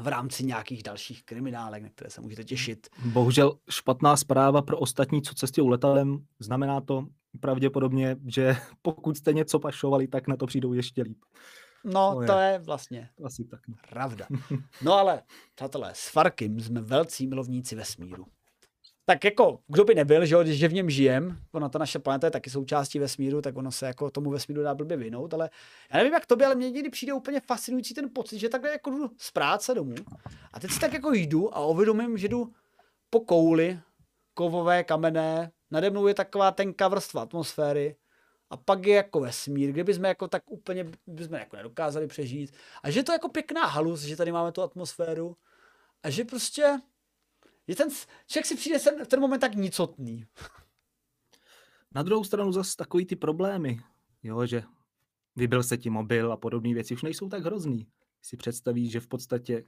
v rámci nějakých dalších kriminálek, na které se můžete těšit. Bohužel špatná zpráva pro ostatní, co cestují letadlem, znamená to pravděpodobně, že pokud jste něco pašovali, tak na to přijdou ještě líp. No, to je, to je vlastně asi tak. No. pravda. <laughs> No ale, přátelé, s Farkim jsme velcí milovníci vesmíru. Tak jako, kdo by nebyl, že, že v něm žijem, ona ta naše planeta je taky součástí vesmíru, tak ono se jako tomu vesmíru dá blbě vinout, ale já nevím jak to by, ale mně někdy přijde úplně fascinující ten pocit, že takhle jako jdu z práce domů a teď si tak jako jdu a uvědomím, že jdu po kouli, kovové, kamenné, nade mnou je taková tenká vrstva atmosféry a pak je jako vesmír, kde bychom jako tak úplně bychom jako nedokázali přežít. A že je to jako pěkná halus, že tady máme tu atmosféru a že prostě je ten, člověk si přijde ten, ten moment tak nicotný. Na druhou stranu zase takový ty problémy, jo, že vybil se ti mobil a podobné věci už nejsou tak hrozný. Si představíš, že v podstatě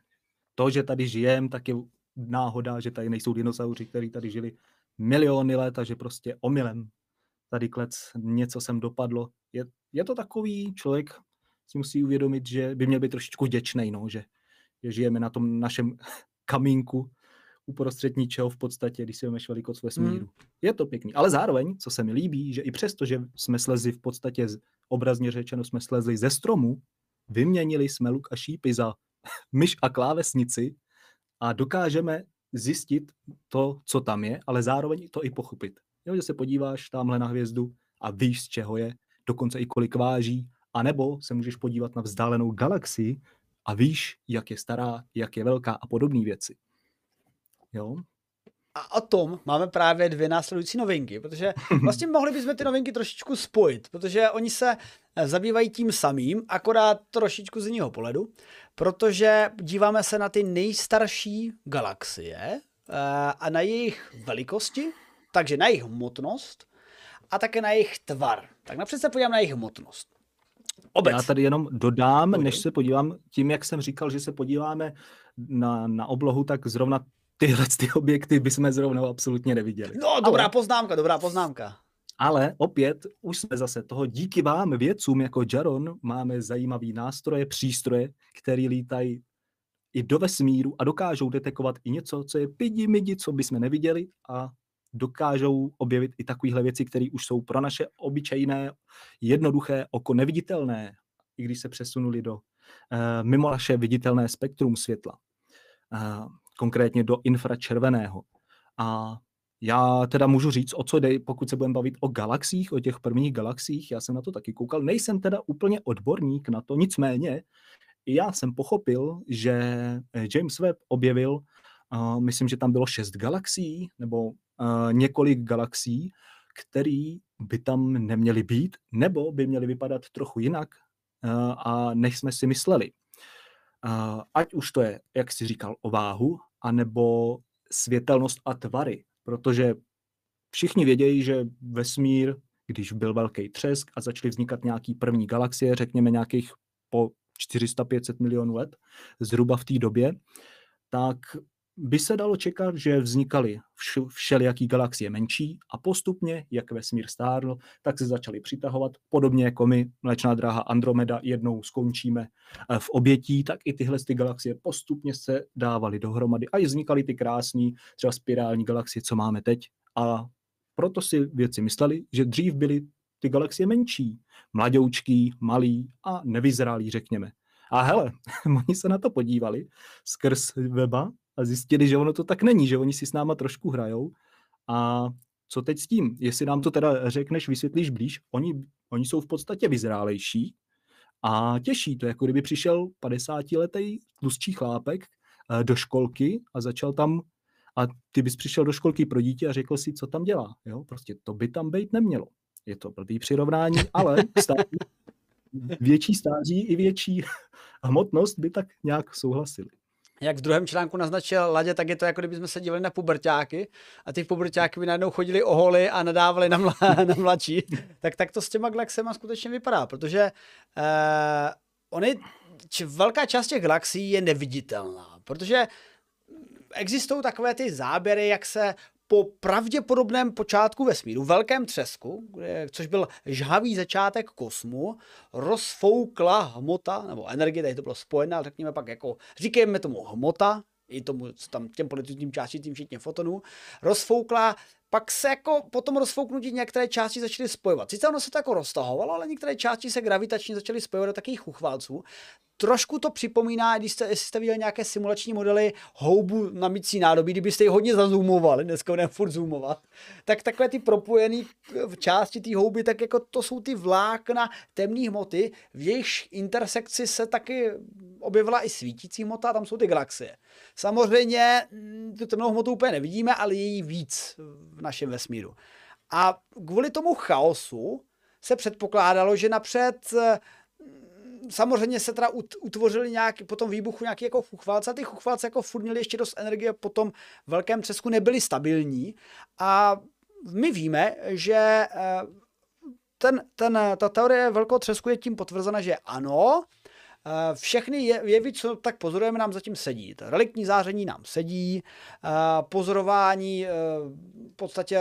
to, že tady žijem, tak je náhoda, že tady nejsou dinosauři, kteří tady žili miliony let a že prostě omylem tady klec něco sem dopadlo. Je, je to takový, člověk si musí uvědomit, že by měl být trošičku děčnej, no, že, že žijeme na tom našem <laughs> kamínku uprostřed ničeho v podstatě, když si vezmeš velikost vesmíru. Hmm. Je to pěkný. Ale zároveň, co se mi líbí, že i přesto, že jsme slezli v podstatě, obrazně řečeno, jsme slezli ze stromu, vyměnili jsme luk a šípy za <laughs> myš a klávesnici a dokážeme zjistit to, co tam je, ale zároveň to i pochopit. Jo, že se podíváš tamhle na hvězdu a víš, z čeho je, dokonce i kolik váží, anebo se můžeš podívat na vzdálenou galaxii a víš, jak je stará, jak je velká a podobné věci. Jo? A o tom máme právě dvě následující novinky, protože <laughs> vlastně mohli bychom ty novinky trošičku spojit, protože oni se eh, zabývají tím samým, akorát trošičku z jiného pohledu, protože díváme se na ty nejstarší galaxie eh, a na jejich velikosti, takže na jejich hmotnost a také na jejich tvar. Tak napřed se podívám na jejich hmotnost. Obec. Já tady jenom dodám, než se podívám, tím, jak jsem říkal, že se podíváme na, na oblohu, tak zrovna tyhle ty objekty bychom zrovna absolutně neviděli. No, dobrá Ale... poznámka, dobrá poznámka. Ale opět už jsme zase toho díky vám vědcům jako Jaron máme zajímavý nástroje, přístroje, které lítají i do vesmíru a dokážou detekovat i něco, co je pidi midi, co bychom neviděli a dokážou objevit i takovéhle věci, které už jsou pro naše obyčejné, jednoduché oko neviditelné, i když se přesunuli do uh, mimo naše viditelné spektrum světla, uh, konkrétně do infračerveného. A já teda můžu říct, o co jde, pokud se budeme bavit o galaxiích, o těch prvních galaxiích, já jsem na to taky koukal, nejsem teda úplně odborník na to, nicméně já jsem pochopil, že James Webb objevil, uh, myslím, že tam bylo šest galaxií, nebo uh, několik galaxií, který by tam neměly být, nebo by měly vypadat trochu jinak, uh, a než jsme si mysleli. Uh, ať už to je, jak jsi říkal, o váhu, anebo světelnost a tvary, protože všichni vědějí, že vesmír, když byl velký třesk a začaly vznikat nějaký první galaxie, řekněme nějakých po 400-500 milionů let, zhruba v té době, tak by se dalo čekat, že vznikaly všelijaký galaxie menší a postupně, jak vesmír stárl, tak se začaly přitahovat. Podobně jako my, mlečná dráha Andromeda, jednou skončíme eh, v obětí, tak i tyhle ty galaxie postupně se dávaly dohromady a i vznikaly ty krásné, třeba spirální galaxie, co máme teď. A proto si věci mysleli, že dřív byly ty galaxie menší, mladoučký, malý a nevyzrálý, řekněme. A hele, <laughs> oni se na to podívali skrz weba a zjistili, že ono to tak není, že oni si s náma trošku hrajou. A co teď s tím? Jestli nám to teda řekneš, vysvětlíš blíž, oni, oni jsou v podstatě vyzrálejší a těší to, jako kdyby přišel 50-letý tlustší chlápek eh, do školky a začal tam a ty bys přišel do školky pro dítě a řekl si, co tam dělá. Jo? Prostě to by tam být nemělo. Je to blbý přirovnání, ale stáří, <laughs> větší stáří i větší hmotnost by tak nějak souhlasili. Jak v druhém článku naznačil Ladě, tak je to jako kdyby jsme se dívali na pubertáky a ty pubertáky by najednou chodili o holy a nadávali na, mla, <laughs> na mladší. tak, tak to s těma galaxiemi skutečně vypadá, protože uh, oni, či, velká část těch galaxií je neviditelná, protože existují takové ty záběry, jak se po pravděpodobném počátku vesmíru, velkém třesku, což byl žhavý začátek kosmu, rozfoukla hmota, nebo energie, tady to bylo spojené, ale řekněme pak jako, říkejme tomu hmota, i tomu, tam těm politickým částím, včetně fotonů, rozfoukla pak se jako po tom rozfouknutí některé části začaly spojovat. Sice ono se to jako roztahovalo, ale některé části se gravitačně začaly spojovat do takových uchválců. Trošku to připomíná, když jste, jestli jste viděli nějaké simulační modely houbu na mycí nádobí, kdybyste ji hodně zazoomovali, dneska budeme furt zoomovat, tak takové ty propojené části té houby, tak jako to jsou ty vlákna temné hmoty, v jejich intersekci se taky objevila i svítící hmota, tam jsou ty galaxie. Samozřejmě mm, tu temnou hmotu úplně nevidíme, ale je jí víc v našem vesmíru. A kvůli tomu chaosu se předpokládalo, že napřed mm, samozřejmě se teda utvořili nějaký, po tom výbuchu nějaký jako chuchválce a ty chuchválce jako furt měli ještě dost energie, po tom velkém třesku nebyly stabilní a my víme, že eh, ten, ten, ta teorie velkého třesku je tím potvrzena, že ano, Eh, všechny jevy, co tak pozorujeme, nám zatím sedí. To reliktní záření nám sedí, eh, pozorování eh, v podstatě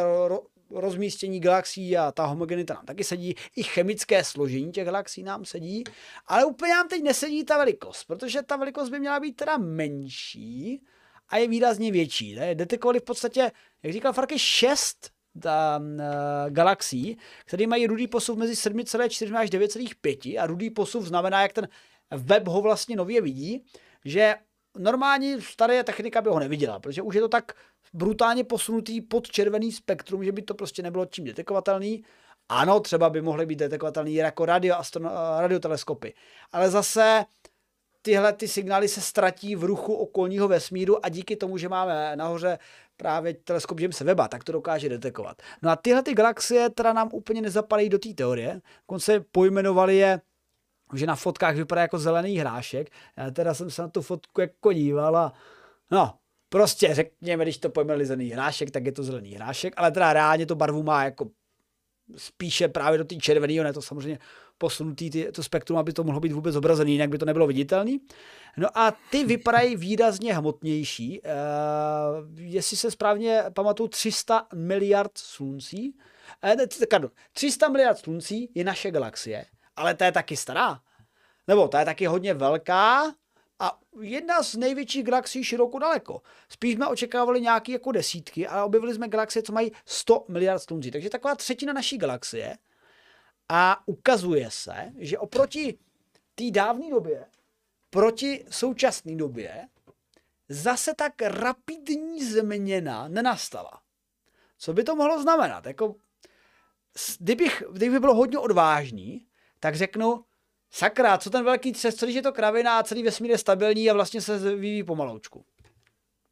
rozmístění galaxií a ta homogenita nám taky sedí, i chemické složení těch galaxií nám sedí, ale úplně nám teď nesedí ta velikost, protože ta velikost by měla být teda menší a je výrazně větší. Ne? Detekovali v podstatě, jak říkal Farky, šest ta, uh, galaxií, které mají rudý posuv mezi 7,4 až 9,5 a rudý posuv znamená, jak ten web ho vlastně nově vidí, že normální staré technika by ho neviděla, protože už je to tak brutálně posunutý pod červený spektrum, že by to prostě nebylo čím detekovatelný. Ano, třeba by mohly být detekovatelný jako radio, astrono, radioteleskopy, ale zase tyhle ty signály se ztratí v ruchu okolního vesmíru a díky tomu, že máme nahoře právě teleskop Jamesa Weba, tak to dokáže detekovat. No a tyhle ty galaxie teda nám úplně nezapadají do té teorie, se pojmenovali je že na fotkách vypadá jako zelený hrášek. Já teda jsem se na tu fotku jako díval a no, prostě řekněme, když to pojmenuli zelený hrášek, tak je to zelený hrášek, ale teda reálně to barvu má jako spíše právě do té červený, ne to samozřejmě posunutý ty, to spektrum, aby to mohlo být vůbec zobrazený, jinak by to nebylo viditelný. No a ty vypadají výrazně hmotnější. Uh, jestli se správně pamatuju, 300 miliard sluncí, uh, ne, 300 miliard sluncí je naše galaxie ale ta je taky stará. Nebo ta je taky hodně velká a jedna z největších galaxií široko daleko. Spíš jsme očekávali nějaké jako desítky, ale objevili jsme galaxie, co mají 100 miliard sluncí. Takže taková třetina naší galaxie. A ukazuje se, že oproti té dávné době, proti současné době, zase tak rapidní změna nenastala. Co by to mohlo znamenat? Jako, kdybych, kdyby bylo hodně odvážný, tak řeknu, sakra, co ten velký třes, co když je to kravina a celý vesmír je stabilní a vlastně se vyvíjí pomaloučku.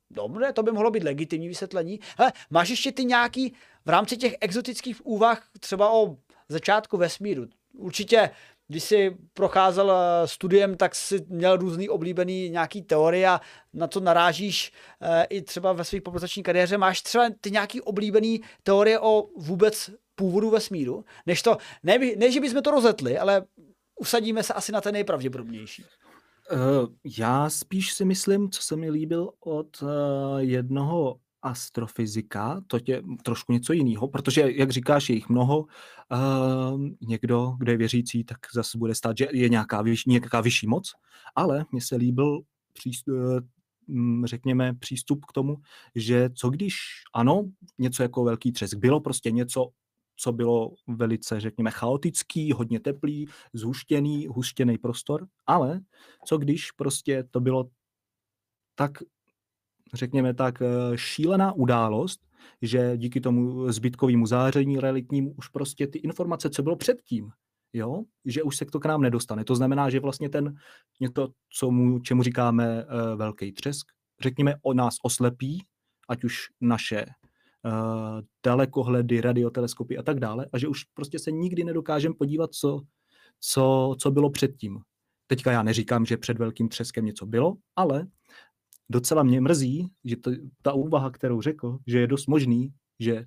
Dobře, to by mohlo být legitimní vysvětlení. Hele, máš ještě ty nějaký v rámci těch exotických úvah třeba o začátku vesmíru. Určitě, když jsi procházel eh, studiem, tak jsi měl různý oblíbený nějaký teorie a na to narážíš e, i třeba ve své populační kariéře. Máš třeba ty nějaký oblíbený teorie o vůbec původu vesmíru, než to, ne, ne že bychom to rozetli, ale usadíme se asi na ten nejpravděpodobnější. Uh, já spíš si myslím, co se mi líbil od uh, jednoho astrofyzika, to je trošku něco jiného, protože, jak říkáš, je jich mnoho. Uh, někdo, kdo je věřící, tak zase bude stát, že je nějaká, vyš, nějaká vyšší moc, ale mně se líbil přístup, řekněme, přístup k tomu, že co když, ano, něco jako velký třesk, bylo prostě něco co bylo velice, řekněme, chaotický, hodně teplý, zhuštěný, huštěný prostor, ale co když prostě to bylo tak, řekněme tak, eh, šílená událost, že díky tomu zbytkovému záření reliktnímu už prostě ty informace, co bylo předtím, jo, že už se to k nám nedostane. To znamená, že vlastně ten něco, co mu, čemu říkáme uh, velký třesk, řekněme, o nás oslepí, ať už naše dalekohledy, radioteleskopy a tak dále, a že už prostě se nikdy nedokážeme podívat, co, co, co bylo předtím. Teďka já neříkám, že před velkým třeskem něco bylo, ale docela mě mrzí, že to, ta úvaha, kterou řekl, že je dost možný, že,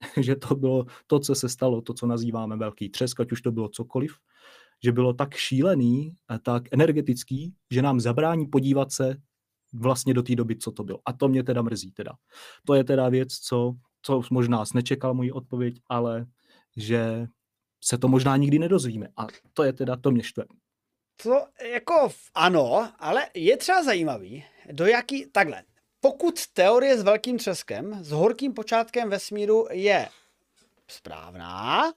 <laughs> že to bylo to, co se stalo, to, co nazýváme velký třesk, ať už to bylo cokoliv, že bylo tak šílený a tak energetický, že nám zabrání podívat se vlastně do té doby, co to bylo. A to mě teda mrzí teda. To je teda věc, co, co možná nečekal můj odpověď, ale že se to možná nikdy nedozvíme. A to je teda, to mě štve. To jako ano, ale je třeba zajímavý, do jaký, takhle, pokud teorie s velkým třeskem, s horkým počátkem vesmíru je správná,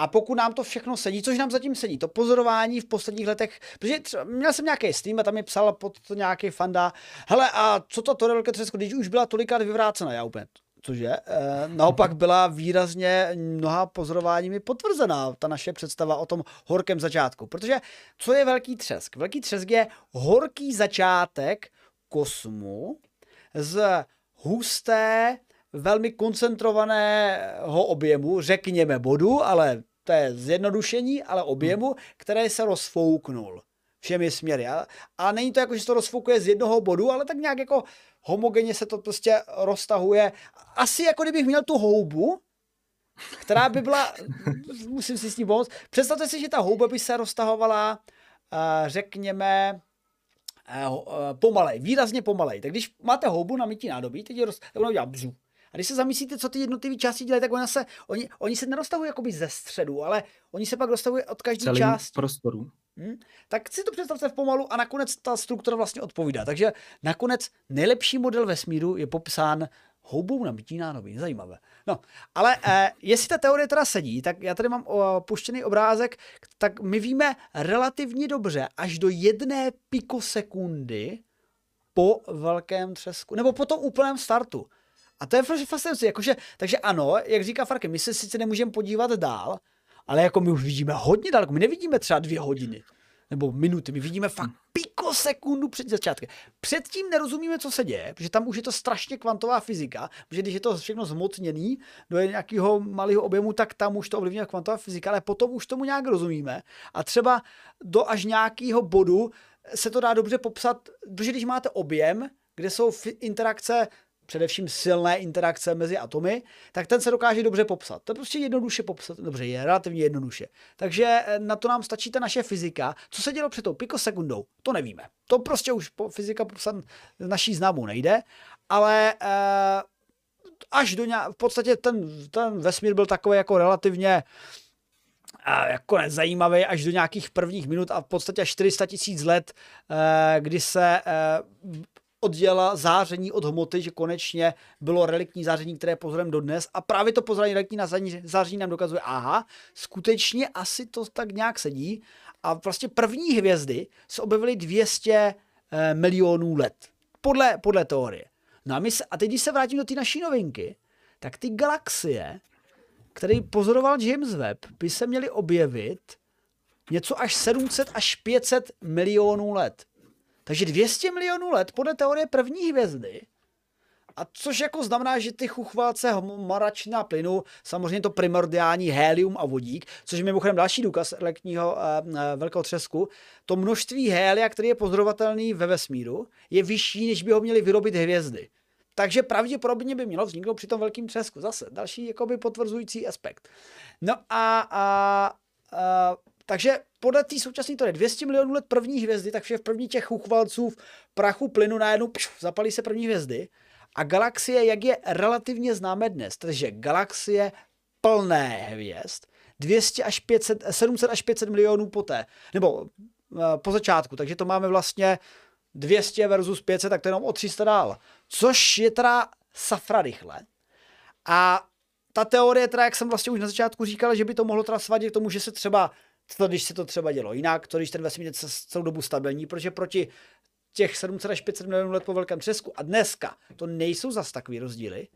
a pokud nám to všechno sedí, což nám zatím sedí, to pozorování v posledních letech, protože třeba, měl jsem nějaký stream a tam mi psal pod to nějaký fanda, hele a co to teorie velké třesko, když už byla tolikrát vyvrácena, já úplně, cože, e, naopak byla výrazně mnoha pozorováními potvrzená ta naše představa o tom horkém začátku. Protože co je velký třesk? Velký třesk je horký začátek kosmu z husté, velmi koncentrovaného objemu, řekněme bodu, ale to je zjednodušení, ale objemu, který se rozfouknul všemi směry. A, a není to jako, že se to rozfoukuje z jednoho bodu, ale tak nějak jako homogenně se to prostě roztahuje. Asi jako kdybych měl tu houbu, která by byla, <laughs> musím si s ní pomoct, představte si, že ta houba by se roztahovala, řekněme, pomalej, výrazně pomalej. Tak když máte houbu na mytí nádobí, teď je roz, tak ona udělá bzu. A když se zamyslíte, co ty jednotlivé části dělají, tak ona se, oni, oni se neroztahují jakoby ze středu, ale oni se pak roztahují od každé části. prostoru. Hmm? Tak si to představte v pomalu a nakonec ta struktura vlastně odpovídá. Takže nakonec nejlepší model vesmíru je popsán houbou na mytí nádoby. Zajímavé. No, ale eh, jestli ta teorie teda sedí, tak já tady mám o, puštěný obrázek, tak my víme relativně dobře až do jedné pikosekundy po velkém třesku, nebo po tom úplném startu. A to je fascinující, jakože, takže ano, jak říká Farke, my se sice nemůžeme podívat dál, ale jako my už vidíme hodně daleko, my nevidíme třeba dvě hodiny nebo minuty, my vidíme fakt pikosekundu před začátkem. Předtím nerozumíme, co se děje, protože tam už je to strašně kvantová fyzika, protože když je to všechno zmocněný do nějakého malého objemu, tak tam už to ovlivňuje kvantová fyzika, ale potom už tomu nějak rozumíme a třeba do až nějakého bodu se to dá dobře popsat, protože když máte objem, kde jsou interakce především silné interakce mezi atomy, tak ten se dokáže dobře popsat. To je prostě jednoduše popsat. Dobře, je relativně jednoduše. Takže eh, na to nám stačí ta naše fyzika. Co se dělo před tou pikosekundou, to nevíme. To prostě už po fyzika popsat naší známou nejde, ale eh, až do nějak, v podstatě ten, ten vesmír byl takový jako relativně a jako nezajímavý až do nějakých prvních minut a v podstatě 400 tisíc let, eh, kdy se odděla záření od hmoty, že konečně bylo reliktní záření, které pozorujeme dodnes a právě to pozorování reliktní záření nám dokazuje, aha, skutečně asi to tak nějak sedí a vlastně první hvězdy se objevily 200 eh, milionů let, podle, podle teorie. No a, my se, a teď, když se vrátím do té naší novinky, tak ty galaxie, které pozoroval James Webb, by se měly objevit něco až 700 až 500 milionů let. Takže 200 milionů let podle teorie první hvězdy, a což jako znamená, že ty chuchvalce maračna plynu, samozřejmě to primordiální helium a vodík, což je mimochodem další důkaz elektního uh, velkého třesku, to množství helia, který je pozorovatelný ve vesmíru, je vyšší, než by ho měly vyrobit hvězdy. Takže pravděpodobně by mělo vzniknout při tom velkém třesku. Zase další jakoby potvrzující aspekt. No a, a, a takže podle té současné to je 200 milionů let první hvězdy, takže v první těch uchvalců v prachu plynu najednou pš, zapalí se první hvězdy. A galaxie, jak je relativně známe dnes, takže galaxie plné hvězd, 200 až 500, 700 až 500 milionů poté, nebo uh, po začátku, takže to máme vlastně 200 versus 500, tak to jenom o 300 dál. Což je teda safra rychle. A ta teorie, teda, jak jsem vlastně už na začátku říkal, že by to mohlo teda svadit k tomu, že se třeba co když se to třeba dělo jinak, to když ten vesmír je celou dobu stabilní, protože proti těch 700 až 500 milionů let po velkém třesku a dneska to nejsou zas takový rozdíly.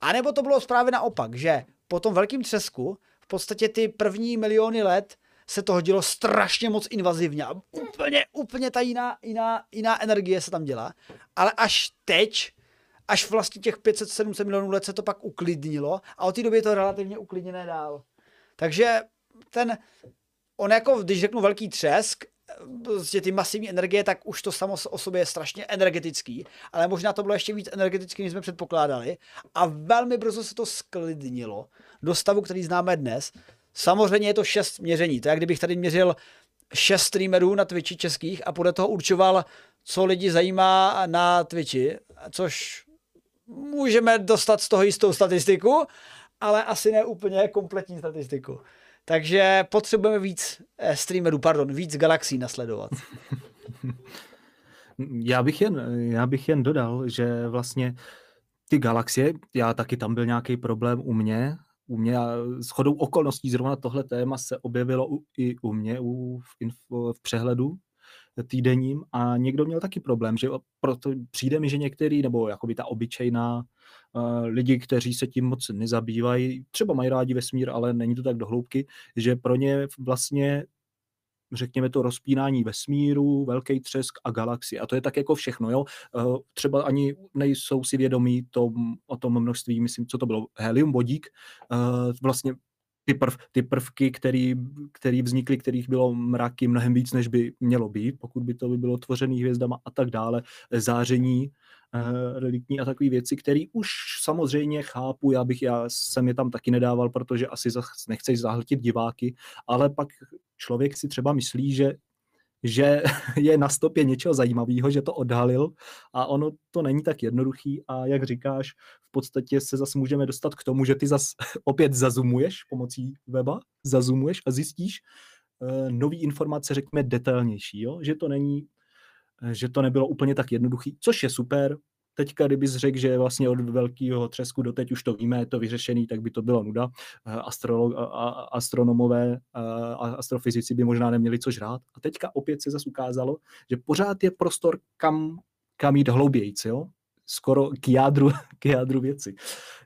A nebo to bylo právě naopak, že po tom velkém třesku v podstatě ty první miliony let se to hodilo strašně moc invazivně a úplně, úplně ta jiná, jiná, jiná energie se tam dělá. Ale až teď, až vlastně těch 500-700 milionů let se to pak uklidnilo a od té doby je to relativně uklidněné dál. Takže ten, on jako, když řeknu velký třesk, prostě ty masivní energie, tak už to samo o sobě je strašně energetický, ale možná to bylo ještě víc energetický, než jsme předpokládali a velmi brzo se to sklidnilo do stavu, který známe dnes. Samozřejmě je to šest měření, to je kdybych tady měřil šest streamerů na Twitchi českých a podle toho určoval, co lidi zajímá na Twitchi, což můžeme dostat z toho jistou statistiku, ale asi ne úplně kompletní statistiku. Takže potřebujeme víc eh, streamerů, pardon, víc galaxií nasledovat. <laughs> Já bych, jen, já bych jen dodal, že vlastně ty galaxie, já taky tam byl nějaký problém u mě, u mě a s chodou okolností zrovna tohle téma se objevilo u, i u mě u, v, info, v přehledu týdenním a někdo měl taky problém, že proto přijde mi, že některý, nebo jakoby ta obyčejná uh, lidi, kteří se tím moc nezabývají, třeba mají rádi vesmír, ale není to tak dohloubky, že pro ně vlastně řekněme to rozpínání vesmíru, velký třesk a galaxie. A to je tak jako všechno, jo. Třeba ani nejsou si vědomí tom, o tom množství, myslím, co to bylo, helium, vodík, vlastně ty, prv, ty prvky, který, který vznikly, kterých bylo mraky mnohem víc, než by mělo být, pokud by to by bylo tvořený hvězdama a tak dále, záření, uh, reliktní a takové věci, které už samozřejmě chápu, já bych, já jsem je tam taky nedával, protože asi nechceš zahltit diváky, ale pak člověk si třeba myslí, že že <laughs> je na stopě něčeho zajímavého, že to odhalil a ono to není tak jednoduchý a jak říkáš, podstatě se zase můžeme dostat k tomu, že ty zase <laughs> opět zazumuješ pomocí weba, zazumuješ a zjistíš uh, nový informace, řekněme, detailnější, jo? že to není že to nebylo úplně tak jednoduchý, což je super, Teďka, kdybys řekl, že vlastně od velkého třesku do teď už to víme, je to vyřešený, tak by to bylo nuda. Eh, astrolog, a, astronomové eh, a astrofyzici by možná neměli co žrát. A teďka opět se zase ukázalo, že pořád je prostor, kam, kam jít hloubějíc, jo? Skoro k jádru, <laughs> k jádru věci.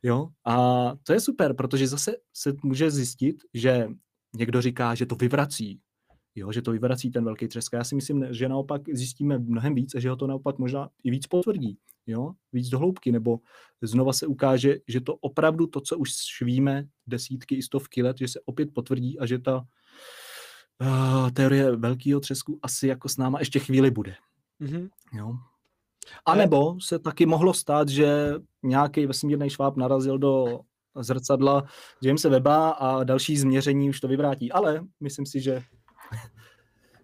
Jo? A to je super, protože zase se může zjistit, že někdo říká, že to vyvrací jo, že to vyvrací ten velký třesk. Já si myslím, že naopak zjistíme mnohem víc a že ho to naopak možná i víc potvrdí, jo, víc dohloubky, nebo znova se ukáže, že to opravdu to, co už víme desítky i stovky let, že se opět potvrdí a že ta uh, teorie velkého třesku asi jako s náma ještě chvíli bude. Mm-hmm. Jo. A nebo se taky mohlo stát, že nějaký vesmírný šváb narazil do zrcadla Jamesa Weba a další změření už to vyvrátí. Ale myslím si, že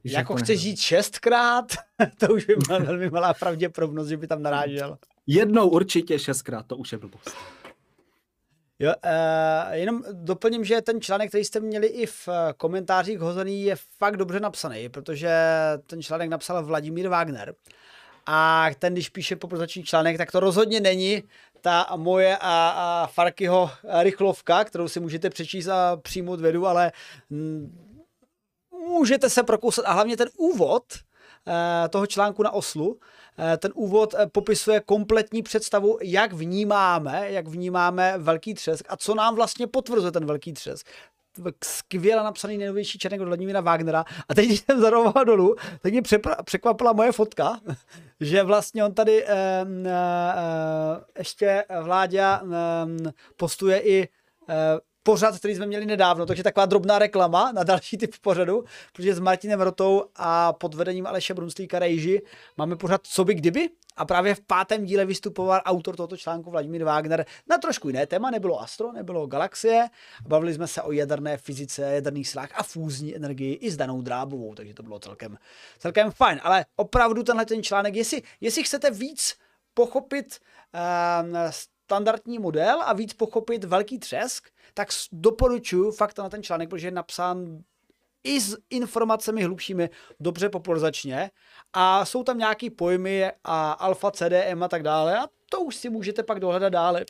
jako chceš žít šestkrát, <laughs> to už by byla velmi malá pravděpodobnost, že by tam narážel. Jednou určitě šestkrát, to už je blbost. Jo, uh, jenom doplním, že ten článek, který jste měli i v eh, komentářích hozený, je fakt dobře napsaný, protože ten článek napsal Vladimír Wagner. A ten, když píše poprzační článek, tak to rozhodně není ta moje a, a Farkyho rychlovka, kterou si můžete přečíst a přijmout vědu, ale můžete se prokousat. A hlavně ten úvod eh, toho článku na Oslu, eh, ten úvod eh, popisuje kompletní představu, jak vnímáme, jak vnímáme velký třesk a co nám vlastně potvrzuje ten velký třesk skvěle napsaný nejnovější černek od Vladimíra Wagnera. A teď, když jsem zaroval dolů, tak mě překvapila moje fotka, že vlastně on tady eh, eh, ještě vládě eh, postuje i eh, pořad, který jsme měli nedávno, takže taková drobná reklama na další typ pořadu, protože s Martinem Rotou a pod vedením Aleše Brunslíka Rejži máme pořad Co by kdyby? A právě v pátém díle vystupoval autor tohoto článku Vladimír Wagner. Na trošku jiné téma, nebylo astro, nebylo galaxie, bavili jsme se o jaderné fyzice, jaderných silách a fúzní energii i s Danou Drábovou, takže to bylo celkem, celkem fajn, ale opravdu tenhle ten článek, jestli, jestli chcete víc pochopit uh, standardní model a víc pochopit velký třesk, tak doporučuji fakt na ten článek, protože je napsán i s informacemi hlubšími, dobře popularizačně a jsou tam nějaký pojmy a alfa, CDM a tak dále a to už si můžete pak dohledat dále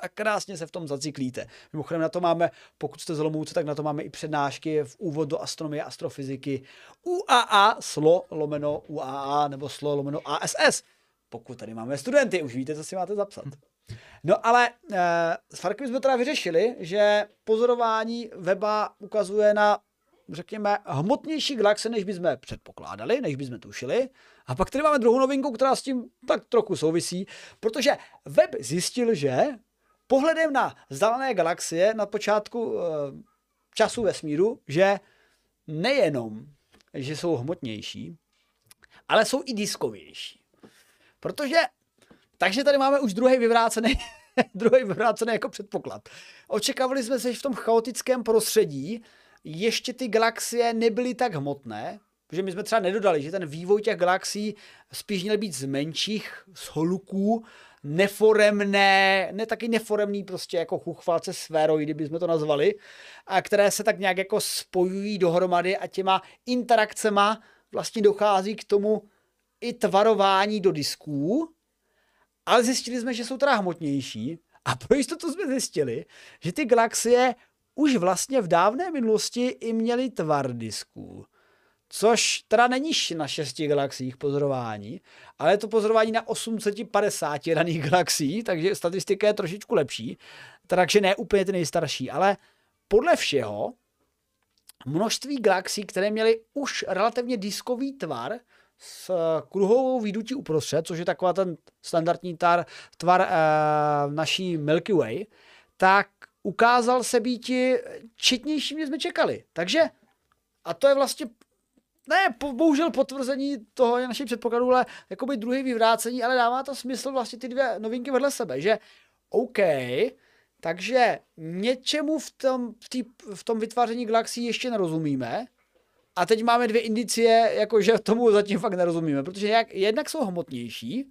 a krásně se v tom zaciklíte. Mimochodem na to máme, pokud jste z Olomouce, tak na to máme i přednášky v úvod do astronomie, astrofyziky UAA, SLO lomeno UAA nebo SLO lomeno ASS. Pokud tady máme studenty, už víte, co si máte zapsat. No ale uh, s Farkem jsme teda vyřešili, že pozorování weba ukazuje na řekněme, hmotnější galaxie, než bychom předpokládali, než bychom tušili. A pak tady máme druhou novinku, která s tím tak trochu souvisí, protože web zjistil, že pohledem na vzdálené galaxie na počátku uh, času vesmíru, že nejenom že jsou hmotnější, ale jsou i diskovější. Protože, takže tady máme už druhý vyvrácený, <laughs> druhý vyvrácený jako předpoklad. Očekávali jsme se, že v tom chaotickém prostředí ještě ty galaxie nebyly tak hmotné, protože my jsme třeba nedodali, že ten vývoj těch galaxií spíš měl být z menších, z holuků, neforemné, ne taky neforemný prostě jako chuchvalce sféroidy, bychom to nazvali, a které se tak nějak jako spojují dohromady a těma interakcema vlastně dochází k tomu i tvarování do disků, ale zjistili jsme, že jsou teda hmotnější a pro jistotu jsme zjistili, že ty galaxie už vlastně v dávné minulosti i měly tvar disků. Což teda není na šesti galaxiích pozorování, ale je to pozorování na 850 daných galaxií, takže statistika je trošičku lepší. Takže ne úplně ty nejstarší, ale podle všeho množství galaxií, které měly už relativně diskový tvar, s kruhovou výdutí uprostřed, což je taková ten standardní tar, tvar uh, naší Milky Way, tak ukázal se být četnější, než jsme čekali. Takže, a to je vlastně ne, bohužel potvrzení toho je naší předpokladu, ale jakoby druhý vyvrácení, ale dává to smysl vlastně ty dvě novinky vedle sebe, že OK, takže něčemu v tom, v, tý, v tom vytváření galaxií ještě nerozumíme, a teď máme dvě indicie, jakože tomu zatím fakt nerozumíme, protože jak, jednak jsou hmotnější,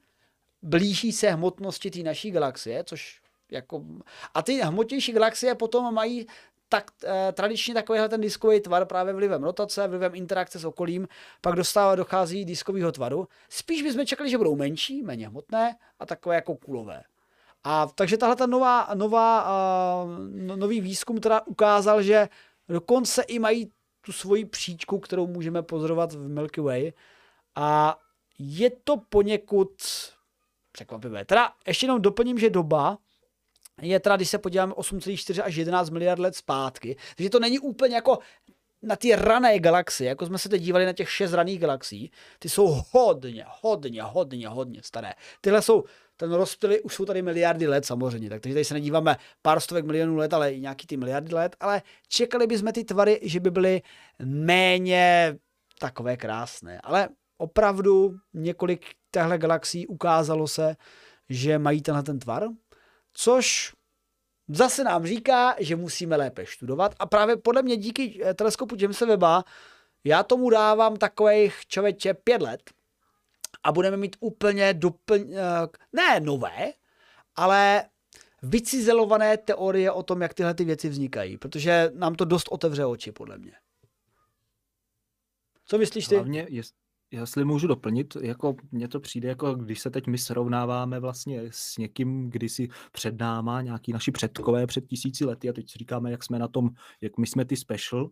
blíží se hmotnosti té naší galaxie, což jako, a ty hmotnější galaxie potom mají tak eh, tradičně takovýhle ten diskový tvar právě vlivem rotace, vlivem interakce s okolím, pak dostává, dochází diskového tvaru. Spíš bychom čekali, že budou menší, méně hmotné a takové jako kulové. A takže tahle ta nová, nová, uh, nový výzkum teda ukázal, že dokonce i mají tu svoji příčku, kterou můžeme pozorovat v Milky Way. A je to poněkud překvapivé. Teda ještě jenom doplním, že doba, je teda, když se podíváme 8,4 až 11 miliard let zpátky, takže to není úplně jako na ty rané galaxie, jako jsme se teď dívali na těch šest raných galaxií, ty jsou hodně, hodně, hodně, hodně staré. Tyhle jsou, ten rozptyly už jsou tady miliardy let samozřejmě, tak tady se nedíváme pár stovek milionů let, ale i nějaký ty miliardy let, ale čekali bychom ty tvary, že by byly méně takové krásné. Ale opravdu několik těchto galaxií ukázalo se, že mají tenhle ten tvar, což zase nám říká, že musíme lépe studovat a právě podle mě díky eh, teleskopu Jamesa Weba já tomu dávám takových člověče pět let a budeme mít úplně doplň, eh, ne nové, ale vycizelované teorie o tom, jak tyhle ty věci vznikají, protože nám to dost otevře oči, podle mě. Co myslíš ty? Hlavně, jest, Jestli můžu doplnit, jako mně to přijde, jako když se teď my srovnáváme vlastně s někým, kdy si před náma, nějaký naši předkové před tisíci lety a teď si říkáme, jak jsme na tom, jak my jsme ty special,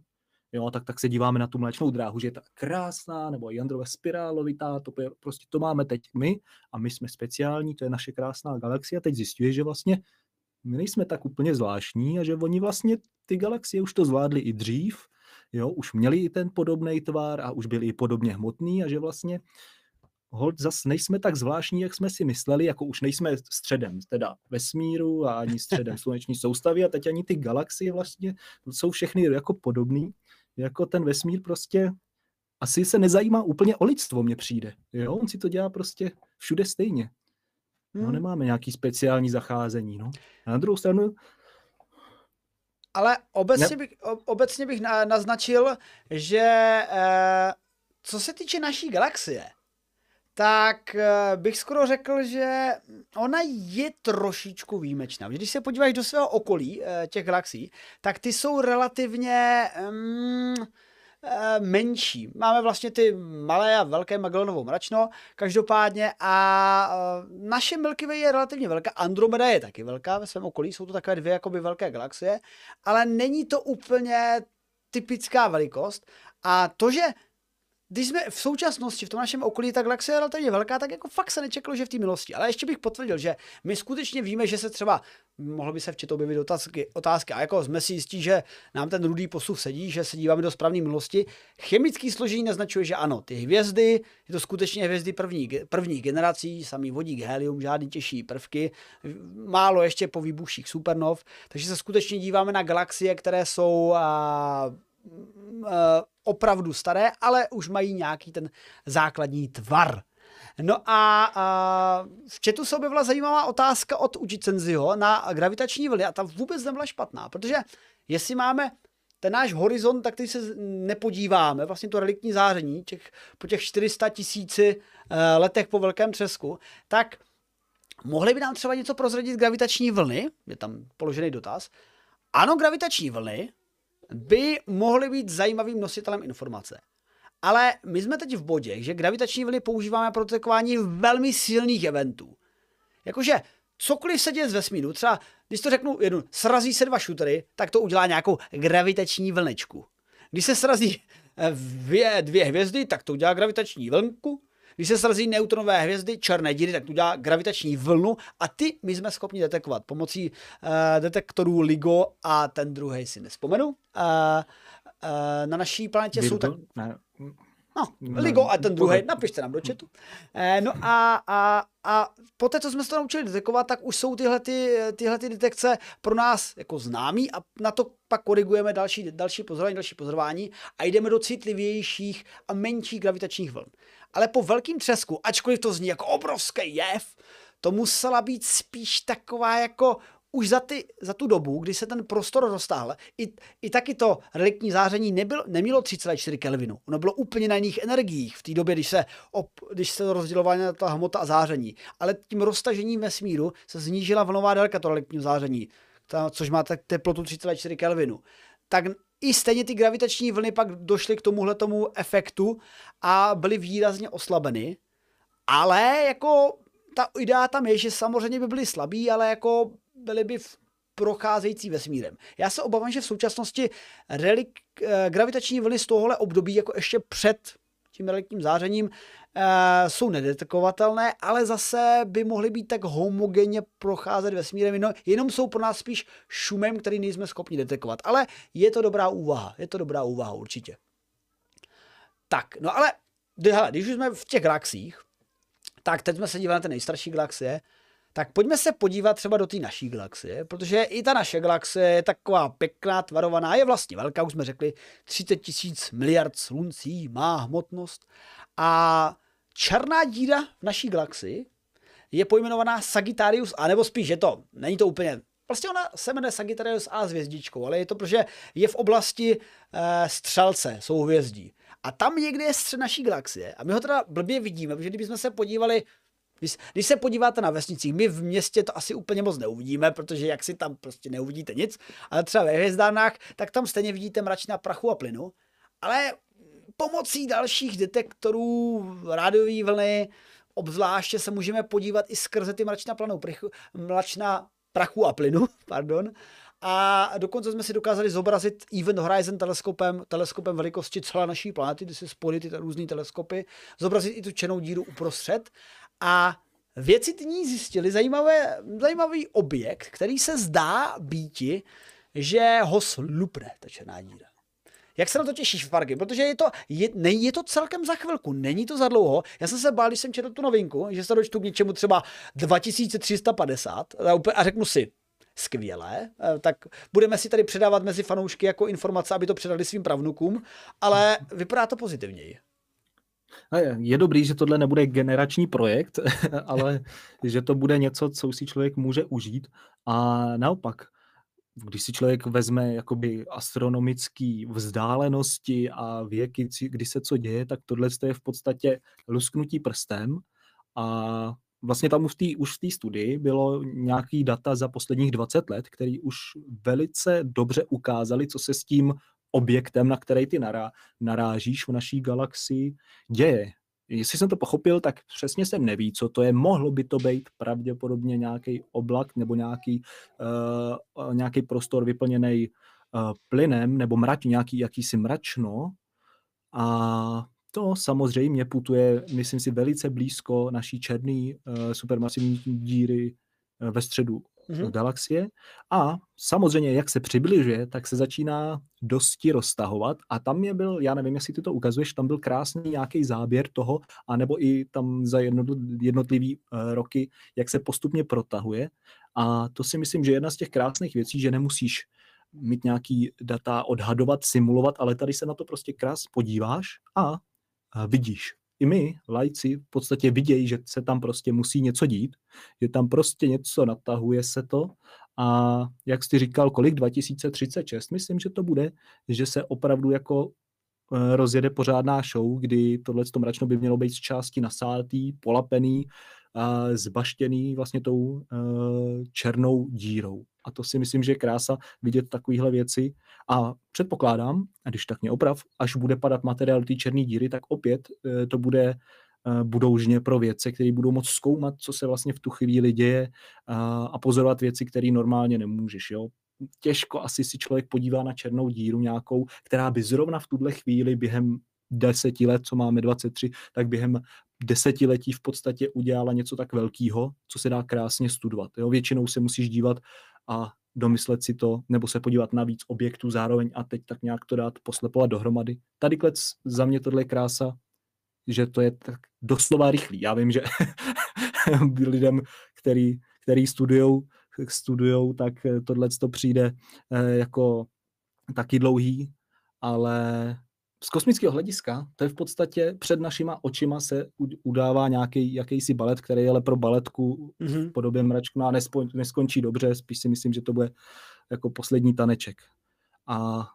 jo, tak, tak se díváme na tu mléčnou dráhu, že je ta krásná, nebo jandrové spirálovitá, to prostě to máme teď my a my jsme speciální, to je naše krásná galaxie a teď zjistuje, že vlastně my nejsme tak úplně zvláštní a že oni vlastně ty galaxie už to zvládli i dřív, jo, už měli i ten podobný tvar a už byli i podobně hmotný a že vlastně hold zas nejsme tak zvláštní, jak jsme si mysleli, jako už nejsme středem teda vesmíru a ani středem <laughs> sluneční soustavy a teď ani ty galaxie vlastně jsou všechny jako podobný, jako ten vesmír prostě asi se nezajímá úplně o lidstvo, mně přijde. Jo, on si to dělá prostě všude stejně. No, hmm. nemáme nějaký speciální zacházení, no. A na druhou stranu ale obecně bych, obecně bych naznačil, že eh, co se týče naší galaxie, tak eh, bych skoro řekl, že ona je trošičku výjimečná. Když se podíváš do svého okolí eh, těch galaxií, tak ty jsou relativně... Um, Eh, menší. Máme vlastně ty malé a velké Magellanovou mračno, každopádně a naše Milky Way je relativně velká, Andromeda je taky velká ve svém okolí, jsou to takové dvě jakoby velké galaxie, ale není to úplně typická velikost a to, že když jsme v současnosti v tom našem okolí ta galaxie je relativně velká, tak jako fakt se nečekalo, že v té milosti. Ale ještě bych potvrdil, že my skutečně víme, že se třeba, mohlo by se v četu objevit otázky, otázky, a jako jsme si jistí, že nám ten rudý posuv sedí, že se díváme do správné milosti. Chemický složení naznačuje, že ano, ty hvězdy, je to skutečně hvězdy první, první generací, samý vodík, helium, žádný těžší prvky, málo ještě po výbuších supernov, takže se skutečně díváme na galaxie, které jsou a, opravdu staré, ale už mají nějaký ten základní tvar. No a, a v chatu se objevila zajímavá otázka od Ujicenziho na gravitační vlny a ta vůbec nebyla špatná, protože jestli máme ten náš horizont, tak teď se nepodíváme, vlastně to reliktní záření těch, po těch 400 tisíci uh, letech po velkém třesku, tak mohli by nám třeba něco prozradit gravitační vlny, je tam položený dotaz. Ano, gravitační vlny by mohly být zajímavým nositelem informace. Ale my jsme teď v bodě, že gravitační vlny používáme pro detekování velmi silných eventů. Jakože cokoliv se děje z vesmíru, třeba když to řeknu jednu, srazí se dva šutery, tak to udělá nějakou gravitační vlnečku. Když se srazí eh, dvě, dvě hvězdy, tak to udělá gravitační vlnku. Když se srazí neutronové hvězdy, černé díry, tak to udělá gravitační vlnu a ty my jsme schopni detekovat pomocí uh, detektorů LIGO a ten druhý si nespomenu. Uh, uh, na naší planetě jsou tak... Ne. No, Ligo a ten druhý, napište nám do chatu. No a, a, a poté, co jsme se to naučili detekovat, tak už jsou tyhle, ty, tyhle ty detekce pro nás jako známý a na to pak korigujeme další, další pozorování, další pozorování a jdeme do citlivějších a menších gravitačních vln. Ale po velkým třesku, ačkoliv to zní jako obrovský jev, to musela být spíš taková jako už za, ty, za tu dobu, kdy se ten prostor roztáhl, i, i taky to reliktní záření nebyl, nemělo 3,4 Kelvinu. Ono bylo úplně na jiných energiích v té době, když se, op, když se rozdělovala ta hmota a záření. Ale tím roztažením vesmíru se znížila vlnová délka toho reliktního záření, ta, což má teplotu 3,4 Kelvinu. Tak i stejně ty gravitační vlny pak došly k tomuhle tomu efektu a byly výrazně oslabeny. Ale jako ta idea tam je, že samozřejmě by byly slabí, ale jako byly by v procházející vesmírem. Já se obávám, že v současnosti relik, eh, gravitační vlny z tohohle období, jako ještě před tím reliktním zářením, eh, jsou nedetekovatelné, ale zase by mohly být tak homogenně procházet vesmírem, jenom, jenom jsou pro nás spíš šumem, který nejsme schopni detekovat. Ale je to dobrá úvaha, je to dobrá úvaha určitě. Tak, no ale hele, když už jsme v těch galaxiích, tak teď jsme se dívali na ty nejstarší galaxie, tak pojďme se podívat třeba do té naší galaxie, protože i ta naše galaxie je taková pěkná, tvarovaná, je vlastně velká, už jsme řekli, 30 tisíc miliard sluncí, má hmotnost. A černá díra v naší galaxii je pojmenovaná Sagittarius A, nebo spíš je to, není to úplně Vlastně ona se jmenuje Sagittarius A s hvězdičkou, ale je to, protože je v oblasti e, střelce, jsou hvězdí. A tam někde je střed naší galaxie. A my ho teda blbě vidíme, protože kdybychom se podívali když, když se podíváte na vesnicích, my v městě to asi úplně moc neuvidíme, protože jak si tam prostě neuvidíte nic, ale třeba ve hvězdánách, tak tam stejně vidíte mračná prachu a plynu, ale pomocí dalších detektorů rádiové vlny, obzvláště se můžeme podívat i skrze ty mračná, planu, prachu, mračná prachu a plynu, <laughs> pardon, a dokonce jsme si dokázali zobrazit Event Horizon teleskopem, teleskopem velikosti celé naší planety, kdy si spojili ty různé teleskopy, zobrazit i tu černou díru uprostřed a věci ní zjistili zajímavé, zajímavý objekt, který se zdá býti, že ho slupne, ta černá díra. Jak se na to těšíš, Farky? Protože je to, je, ne, je to celkem za chvilku, není to za dlouho. Já jsem se bál, když jsem četl tu novinku, že se dočtu k něčemu třeba 2350 a řeknu si, skvělé, eh, tak budeme si tady předávat mezi fanoušky jako informace, aby to předali svým pravnukům, ale vypadá to pozitivněji. Je dobrý, že tohle nebude generační projekt, <laughs> ale že to bude něco, co si člověk může užít. A naopak, když si člověk vezme jakoby astronomické vzdálenosti a věky, kdy se co děje, tak tohle je v podstatě lusknutí prstem a vlastně tam už v té už v studii bylo nějaký data za posledních 20 let, který už velice dobře ukázali, co se s tím objektem, na který ty nará, narážíš v naší galaxii, děje. Jestli jsem to pochopil, tak přesně jsem neví, co to je. Mohlo by to být pravděpodobně nějaký oblak nebo nějaký, uh, nějaký prostor vyplněný uh, plynem nebo mrať, nějaký jakýsi mračno. A to samozřejmě putuje, myslím si, velice blízko naší černé uh, supermasivní díry ve středu mm-hmm. galaxie a samozřejmě, jak se přibližuje, tak se začíná dosti roztahovat a tam je byl, já nevím, jestli ty to ukazuješ, tam byl krásný nějaký záběr toho, anebo i tam za jednotlivý uh, roky, jak se postupně protahuje a to si myslím, že jedna z těch krásných věcí, že nemusíš mít nějaký data, odhadovat, simulovat, ale tady se na to prostě krás podíváš a, a vidíš. I my, lajci, v podstatě vidějí, že se tam prostě musí něco dít, že tam prostě něco natahuje se to. A jak jsi říkal, kolik? 2036, myslím, že to bude, že se opravdu jako eh, rozjede pořádná show, kdy tohle mračno by mělo být z části nasátý, polapený, a zbaštěný vlastně tou uh, černou dírou. A to si myslím, že je krása vidět takovéhle věci. A předpokládám, a když tak mě oprav, až bude padat materiál té černé díry, tak opět uh, to bude uh, budoužně pro věce, které budou moct zkoumat, co se vlastně v tu chvíli děje a pozorovat věci, které normálně nemůžeš. Jo? Těžko asi si člověk podívá na černou díru nějakou, která by zrovna v tuhle chvíli během deseti let, co máme 23, tak během desetiletí v podstatě udělala něco tak velkého, co se dá krásně studovat. Jo? Většinou se musíš dívat a domyslet si to, nebo se podívat na víc objektů zároveň a teď tak nějak to dát, poslepovat dohromady. Tady klec za mě tohle je krása, že to je tak doslova rychlý. Já vím, že <laughs> lidem, který, který studujou, studujou, tak tohle to přijde eh, jako taky dlouhý, ale z kosmického hlediska, to je v podstatě před našima očima se udává nějaký jakýsi balet, který je ale pro baletku mm-hmm. v podobě mračku a nespo, neskončí dobře, spíš si myslím, že to bude jako poslední taneček. A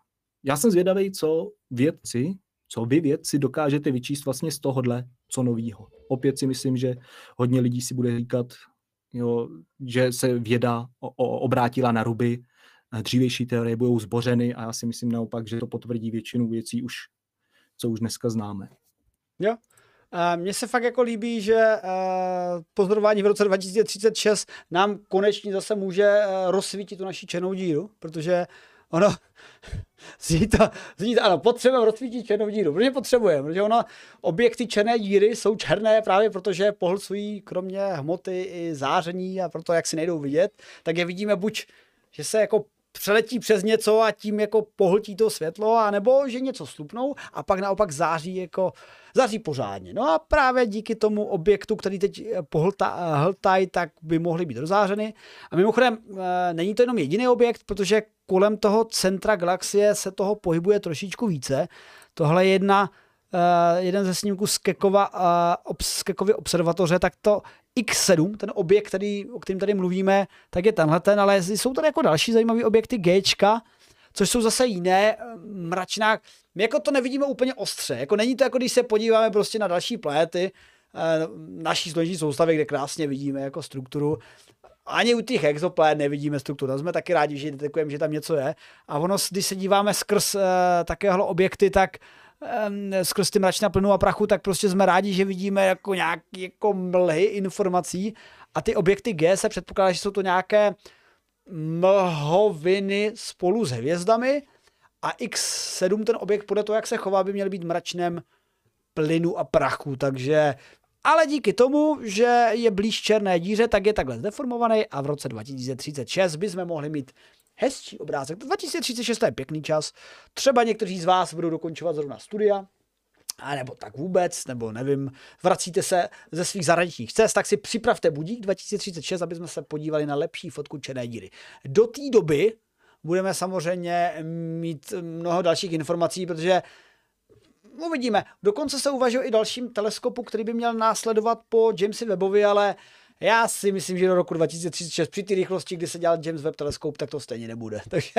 já jsem zvědavý, co vědci, co vy vědci dokážete vyčíst vlastně z tohohle, co novýho. Opět si myslím, že hodně lidí si bude říkat, jo, že se věda o, o, obrátila na ruby, dřívější teorie budou zbořeny a já si myslím naopak, že to potvrdí většinu věcí už co už dneska známe. Jo. Mně se fakt jako líbí, že uh, pozorování v roce 2036 nám konečně zase může uh, rozsvítit tu naši černou díru, protože ono, <laughs> zní to, zní to, ano, potřebujeme rozsvítit černou díru, protože potřebujeme, protože ono, objekty černé díry jsou černé právě protože pohlcují kromě hmoty i záření a proto, jak si nejdou vidět, tak je vidíme buď, že se jako přeletí přes něco a tím jako pohltí to světlo, anebo že něco slupnou a pak naopak září jako září pořádně. No a právě díky tomu objektu, který teď pohltají, tak by mohly být rozářeny. A mimochodem, e, není to jenom jediný objekt, protože kolem toho centra galaxie se toho pohybuje trošičku více. Tohle je jedna Uh, jeden ze snímků z, Kekova, uh, z Kekovy observatoře, tak to X7, ten objekt, který, o kterém tady mluvíme, tak je tenhle ten, ale jsou tady jako další zajímavé objekty Gčka, což jsou zase jiné eh, mračná. My jako to nevidíme úplně ostře, jako není to jako když se podíváme prostě na další planety eh, naší sluneční soustavy, kde krásně vidíme jako strukturu, ani u těch exoplanét nevidíme strukturu. Tam jsme taky rádi, že detekujeme, že tam něco je. A ono, když se díváme skrz uh, takovéhle objekty, tak uh, skrz ty mračna plynu a prachu, tak prostě jsme rádi, že vidíme jako nějaké jako mlhy informací. A ty objekty G se předpokládá, že jsou to nějaké mlhoviny spolu s hvězdami. A X7, ten objekt podle toho, jak se chová, by měl být mračnem plynu a prachu, takže ale díky tomu, že je blíž černé díře, tak je takhle zdeformovaný a v roce 2036 bychom mohli mít hezčí obrázek. 2036 je pěkný čas. Třeba někteří z vás budou dokončovat zrovna studia, a nebo tak vůbec, nebo nevím, vracíte se ze svých zahraničních cest, tak si připravte budík 2036, aby jsme se podívali na lepší fotku černé díry. Do té doby budeme samozřejmě mít mnoho dalších informací, protože uvidíme. Dokonce se uvažuje i dalším teleskopu, který by měl následovat po Jamesi Webbovi, ale já si myslím, že do roku 2036 při té rychlosti, kdy se dělal James Webb teleskop, tak to stejně nebude. <laughs> Takže,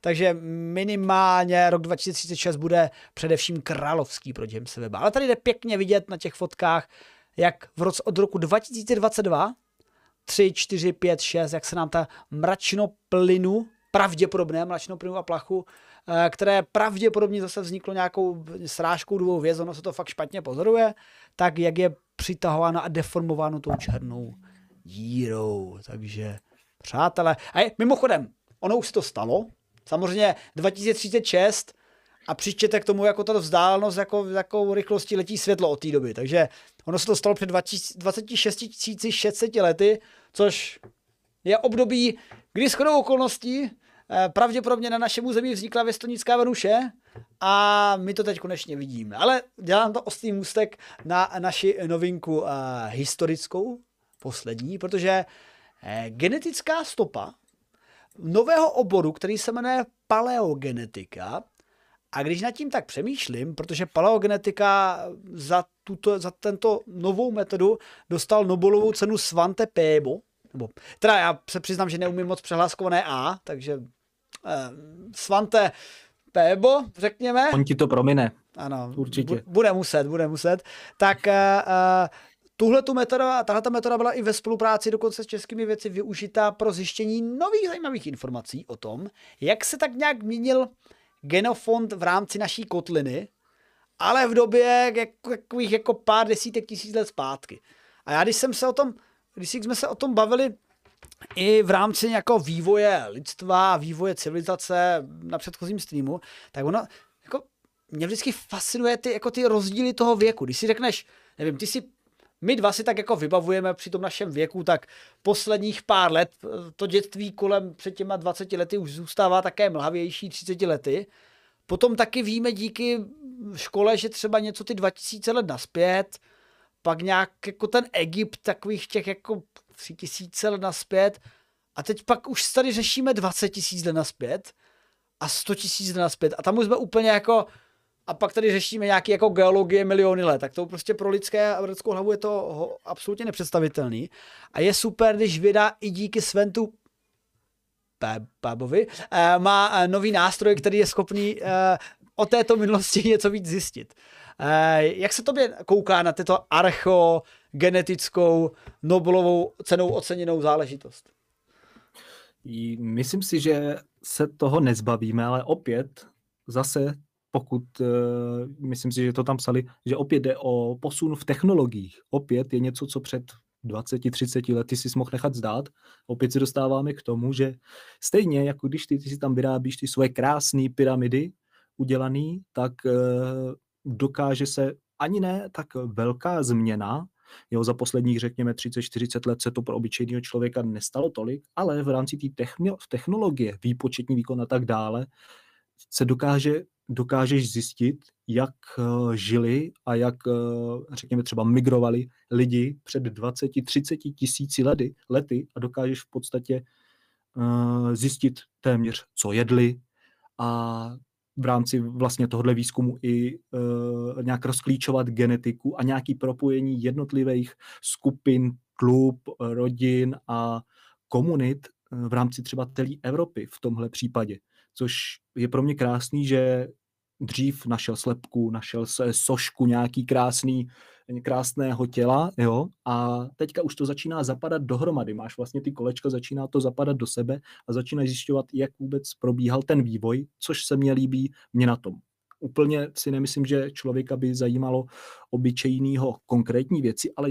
takže minimálně rok 2036 bude především královský pro James Webb. Ale tady jde pěkně vidět na těch fotkách, jak v roce od roku 2022 3, 4, 5, 6, jak se nám ta mračno plynu, pravděpodobné mračno plynu a plachu, které pravděpodobně zase vzniklo nějakou srážkou dvou hvězd, ono se to fakt špatně pozoruje, tak jak je přitahováno a deformováno tou černou dírou. Takže, přátelé, a je, mimochodem, ono už se to stalo, samozřejmě 2036 a přičtěte k tomu, jako ta vzdálenost, jako, jakou rychlosti letí světlo od té doby. Takže ono se to stalo před 26 600 lety, což je období, kdy shodou okolností eh, pravděpodobně na našem území vznikla věstonická Venuše a my to teď konečně vidíme. Ale dělám to ostrý můstek na naši novinku uh, historickou, poslední, protože uh, genetická stopa nového oboru, který se jmenuje paleogenetika. A když nad tím tak přemýšlím, protože paleogenetika za, tuto, za tento novou metodu dostal Nobelovou cenu Svante Pébo, nebo, teda já se přiznám, že neumím moc přehláskované A, takže eh, Svante Pébo, řekněme. On ti to promine. Ano, určitě. Bude muset, bude muset. Tak eh, eh, tuhle tu metoda, tahle metoda byla i ve spolupráci dokonce s českými věci využitá pro zjištění nových zajímavých informací o tom, jak se tak nějak měnil genofond v rámci naší kotliny, ale v době jako, takových jako pár desítek tisíc let zpátky. A já když jsem se o tom, když jsme se o tom bavili i v rámci nějakého vývoje lidstva, vývoje civilizace na předchozím streamu, tak ono, jako, mě vždycky fascinuje ty, jako ty rozdíly toho věku. Když si řekneš, nevím, ty si my dva si tak jako vybavujeme při tom našem věku, tak posledních pár let, to dětství kolem před těma 20 lety už zůstává také mlhavější 30 lety. Potom taky víme díky škole, že třeba něco ty 2000 let naspět, pak nějak jako ten Egypt takových těch jako 3000 let naspět a teď pak už tady řešíme 20 tisíc let naspět a 100 tisíc let naspět a tam už jsme úplně jako a pak tady řešíme nějaké jako geologie miliony let, tak to prostě pro lidské a lidskou hlavu je to absolutně nepředstavitelný. A je super, když vydá i díky Sventu Pábovi, eh, má eh, nový nástroj, který je schopný eh, o této minulosti <laughs> něco víc zjistit. Jak se tobě kouká na této archeogenetickou Nobelovou cenou oceněnou záležitost? Myslím si, že se toho nezbavíme, ale opět zase pokud, uh, myslím si, že to tam psali, že opět jde o posun v technologiích. Opět je něco, co před 20-30 lety si mohl nechat zdát. Opět se dostáváme k tomu, že stejně jako když ty, ty si tam vyrábíš ty svoje krásné pyramidy udělaný, tak uh, dokáže se ani ne tak velká změna, Jo, za posledních, řekněme, 30-40 let se to pro obyčejného člověka nestalo tolik, ale v rámci té technologie, výpočetní výkon a tak dále, se dokáže dokážeš zjistit, jak eh, žili a jak, eh, řekněme, třeba migrovali lidi před 20-30 tisíci lety, lety a dokážeš v podstatě eh, zjistit téměř, co jedli a v rámci vlastně tohohle výzkumu i uh, nějak rozklíčovat genetiku a nějaký propojení jednotlivých skupin, klub, rodin a komunit v rámci třeba celé Evropy v tomhle případě. Což je pro mě krásný, že dřív našel slepku, našel se sošku nějaký krásný, krásného těla, jo, a teďka už to začíná zapadat dohromady. Máš vlastně ty kolečka, začíná to zapadat do sebe a začínáš zjišťovat, jak vůbec probíhal ten vývoj, což se mně líbí mě na tom. Úplně si nemyslím, že člověka by zajímalo obyčejného konkrétní věci, ale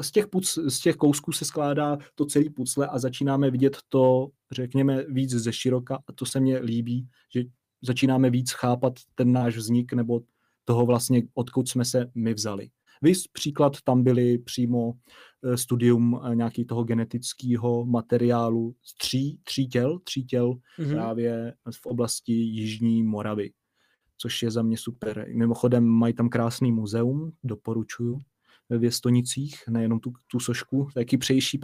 z těch, puc, z těch kousků se skládá to celý pucle a začínáme vidět to, řekněme, víc ze široka a to se mně líbí, že začínáme víc chápat ten náš vznik nebo toho vlastně, odkud jsme se my vzali. Vys příklad tam byly přímo eh, studium eh, nějaký toho genetického materiálu tří, tří těl, tří těl mm-hmm. právě v oblasti Jižní Moravy, což je za mě super. Mimochodem mají tam krásný muzeum, doporučuju, ve Věstonicích, nejenom tu, tu sošku, taky přejší,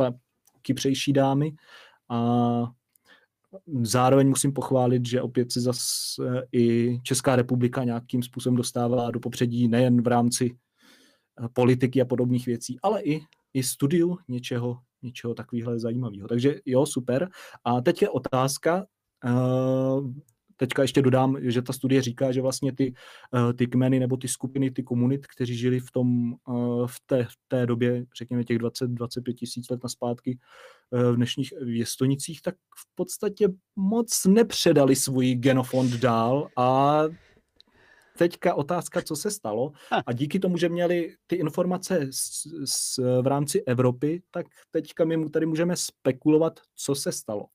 přejší dámy a Zároveň musím pochválit, že opět se zase i Česká republika nějakým způsobem dostává do popředí nejen v rámci eh, politiky a podobných věcí, ale i, i studiu něčeho, něčeho takového zajímavého. Takže jo, super. A teď je otázka, uh, teďka ještě dodám, že ta studie říká, že vlastně ty, eh, ty kmeny nebo ty skupiny, ty komunit, kteří žili v, tom, v, té, v té době, řekněme těch 20-25 tisíc let na zpátky, v dnešních věstonicích, tak v podstatě moc nepředali svůj genofond dál a teďka otázka, co se stalo. A díky tomu, že měli ty informace s, s, v rámci Evropy, tak teďka my tady můžeme spekulovat, co se stalo.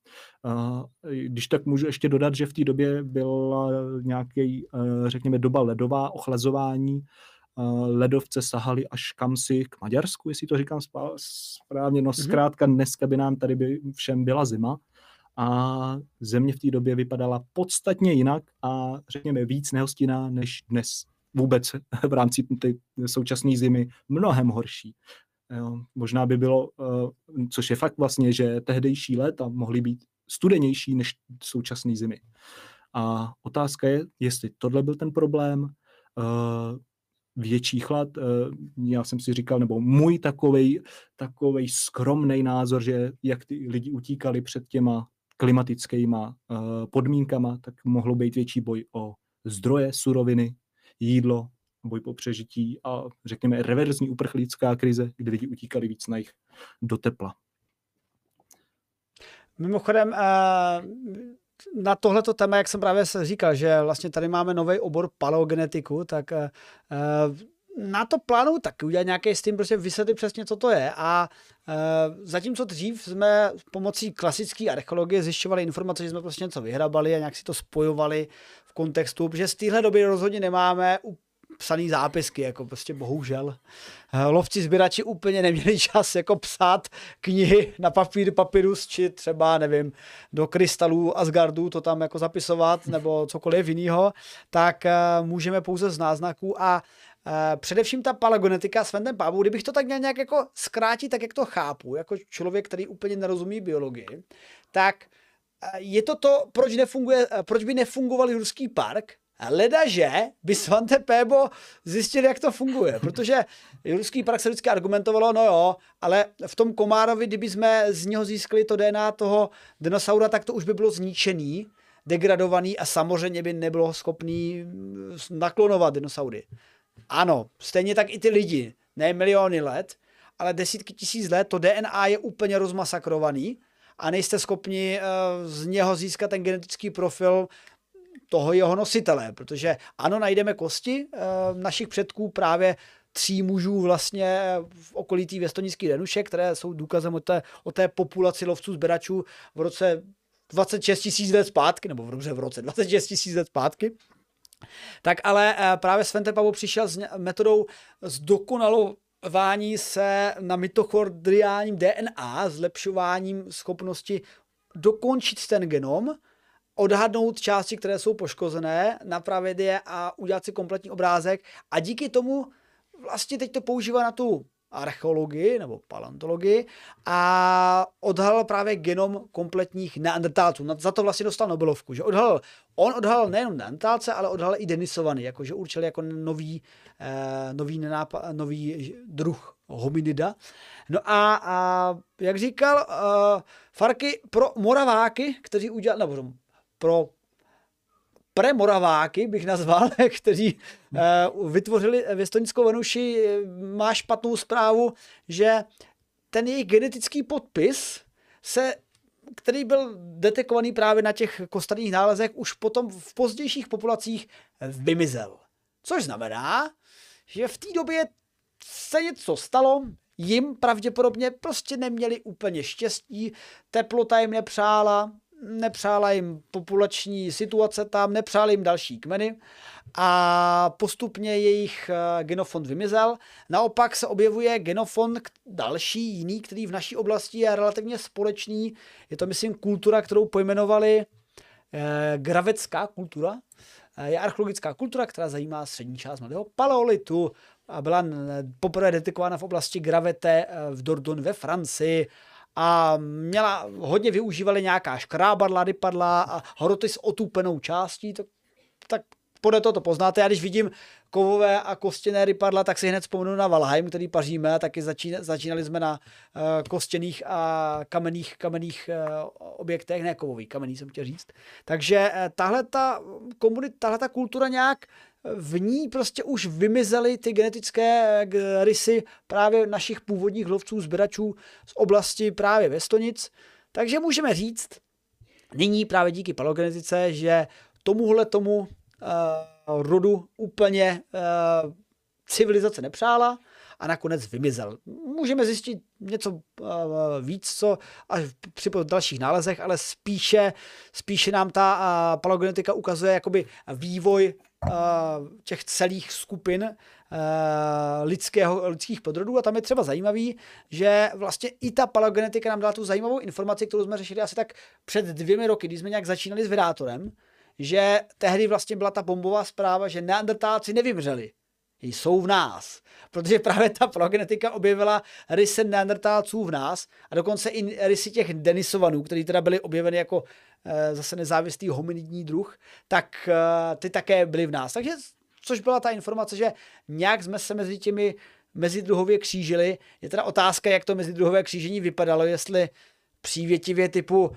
Uh, když tak můžu ještě dodat, že v té době byla nějaký, uh, řekněme, doba ledová, ochlazování, ledovce sahaly až kam si k Maďarsku, jestli to říkám správně. No mhm. zkrátka dneska by nám tady by všem byla zima a země v té době vypadala podstatně jinak a řekněme víc nehostinná než dnes vůbec <laughs> v rámci té současné zimy mnohem horší. Jo, možná by bylo, eh, což je fakt vlastně, že tehdejší léta mohly být studenější než současné zimy. A otázka je, jestli tohle byl ten problém, uh, větší chlad. Já jsem si říkal, nebo můj takovej, takovej skromný názor, že jak ty lidi utíkali před těma klimatickýma uh, podmínkama, tak mohlo být větší boj o zdroje, suroviny, jídlo, boj po přežití a řekněme reverzní uprchlická krize, kdy lidi utíkali víc na jich do tepla. Mimochodem, na tohleto téma, jak jsem právě říkal, že vlastně tady máme nový obor paleogenetiku, tak na to plánu tak udělat nějaký s tím, prostě vysvětlit přesně, co to je. A e, zatímco dřív jsme pomocí klasické archeologie zjišťovali informace, že jsme prostě něco vyhrabali a nějak si to spojovali v kontextu, že z téhle doby rozhodně nemáme psaný zápisky, jako prostě bohužel. Eh, lovci sběrači úplně neměli <laughs> čas jako psát knihy na papír, papyrus, či třeba, nevím, do krystalů Asgardu to tam jako zapisovat, nebo cokoliv jiného, tak eh, můžeme pouze z náznaků a především ta paleogenetika s Vendem Pábou, kdybych to tak měl nějak jako zkrátit, tak jak to chápu, jako člověk, který úplně nerozumí biologii, tak je to to, proč, nefunguje, proč by nefungoval Jurský park, Leda, že by Svante Pébo zjistil, jak to funguje, <laughs> protože ruský park se vždycky argumentovalo, no jo, ale v tom Komárovi, kdyby jsme z něho získali to DNA toho dinosaura, tak to už by bylo zničený, degradovaný a samozřejmě by nebylo schopný mm, naklonovat dinosaury. Ano, stejně tak i ty lidi, ne miliony let, ale desítky tisíc let, to DNA je úplně rozmasakrovaný a nejste schopni uh, z něho získat ten genetický profil toho jeho nositele, protože ano, najdeme kosti e, našich předků právě tří mužů vlastně v okolí té věstonické Renuše, které jsou důkazem o té, o té populaci lovců sběračů v roce 26 tisíc let zpátky, nebo v roce, v roce 26 tisíc let zpátky. Tak ale e, právě Svente Pavlo přišel s metodou zdokonalování se na mitochondriálním DNA, zlepšováním schopnosti dokončit ten genom, odhadnout části, které jsou poškozené, napravit je a udělat si kompletní obrázek. A díky tomu vlastně teď to používá na tu archeologii nebo paleontologii a odhalil právě genom kompletních neandertálců. Za to vlastně dostal Nobelovku, že odhalil, on odhalil nejenom neandertálce, ale odhalil i denisovaný, jakože určil jako nový, eh, nový, nenápa, nový druh hominida. No a, a jak říkal, uh, Farky pro Moraváky, kteří udělali, nebo pro premoraváky, bych nazval, <laughs> kteří uh, vytvořili věstonickou Venuši, má špatnou zprávu, že ten jejich genetický podpis se který byl detekovaný právě na těch kosterních nálezech, už potom v pozdějších populacích vymizel. Což znamená, že v té době se něco stalo, jim pravděpodobně prostě neměli úplně štěstí, teplota jim nepřála, nepřála jim populační situace tam, nepřáli jim další kmeny a postupně jejich eh, genofond vymizel. Naopak se objevuje genofond další, jiný, který v naší oblasti je relativně společný. Je to, myslím, kultura, kterou pojmenovali eh, gravecká kultura. Eh, je archeologická kultura, která zajímá střední část mladého paleolitu a byla poprvé detekována v oblasti Gravete v Dordogne ve Francii a měla, hodně využívali nějaká škrábadla, rypadla a hroty s otupenou částí, to, tak podle toho to poznáte. Já když vidím kovové a kostěné rypadla, tak si hned vzpomenu na Valheim, který paříme taky začín, začínali jsme na uh, kostěných a kamenných, kamenných uh, objektech, ne kovový, kamenný jsem chtěl říct. Takže uh, tahle ta komunita, tahle ta kultura nějak v ní prostě už vymizely ty genetické rysy právě našich původních lovců, sběračů z oblasti právě Vestonic. Takže můžeme říct, nyní právě díky palogenetice, že tomuhle tomu uh, rodu úplně uh, civilizace nepřála a nakonec vymizel. Můžeme zjistit něco uh, víc, co až při dalších nálezech, ale spíše, spíše nám ta uh, palogenetika ukazuje jakoby vývoj těch celých skupin lidského, lidských podrodů a tam je třeba zajímavý, že vlastně i ta paleogenetika nám dala tu zajímavou informaci, kterou jsme řešili asi tak před dvěmi roky, když jsme nějak začínali s Vydátorem, že tehdy vlastně byla ta bombová zpráva, že neandertálci nevymřeli. jsou v nás. Protože právě ta palogenetika objevila rysy neandertálců v nás a dokonce i rysy těch denisovanů, které teda byly objeveny jako zase nezávislý hominidní druh, tak e, ty také byly v nás. Takže což byla ta informace, že nějak jsme se mezi těmi mezidruhově křížili. Je teda otázka, jak to mezidruhové křížení vypadalo, jestli přívětivě typu uh,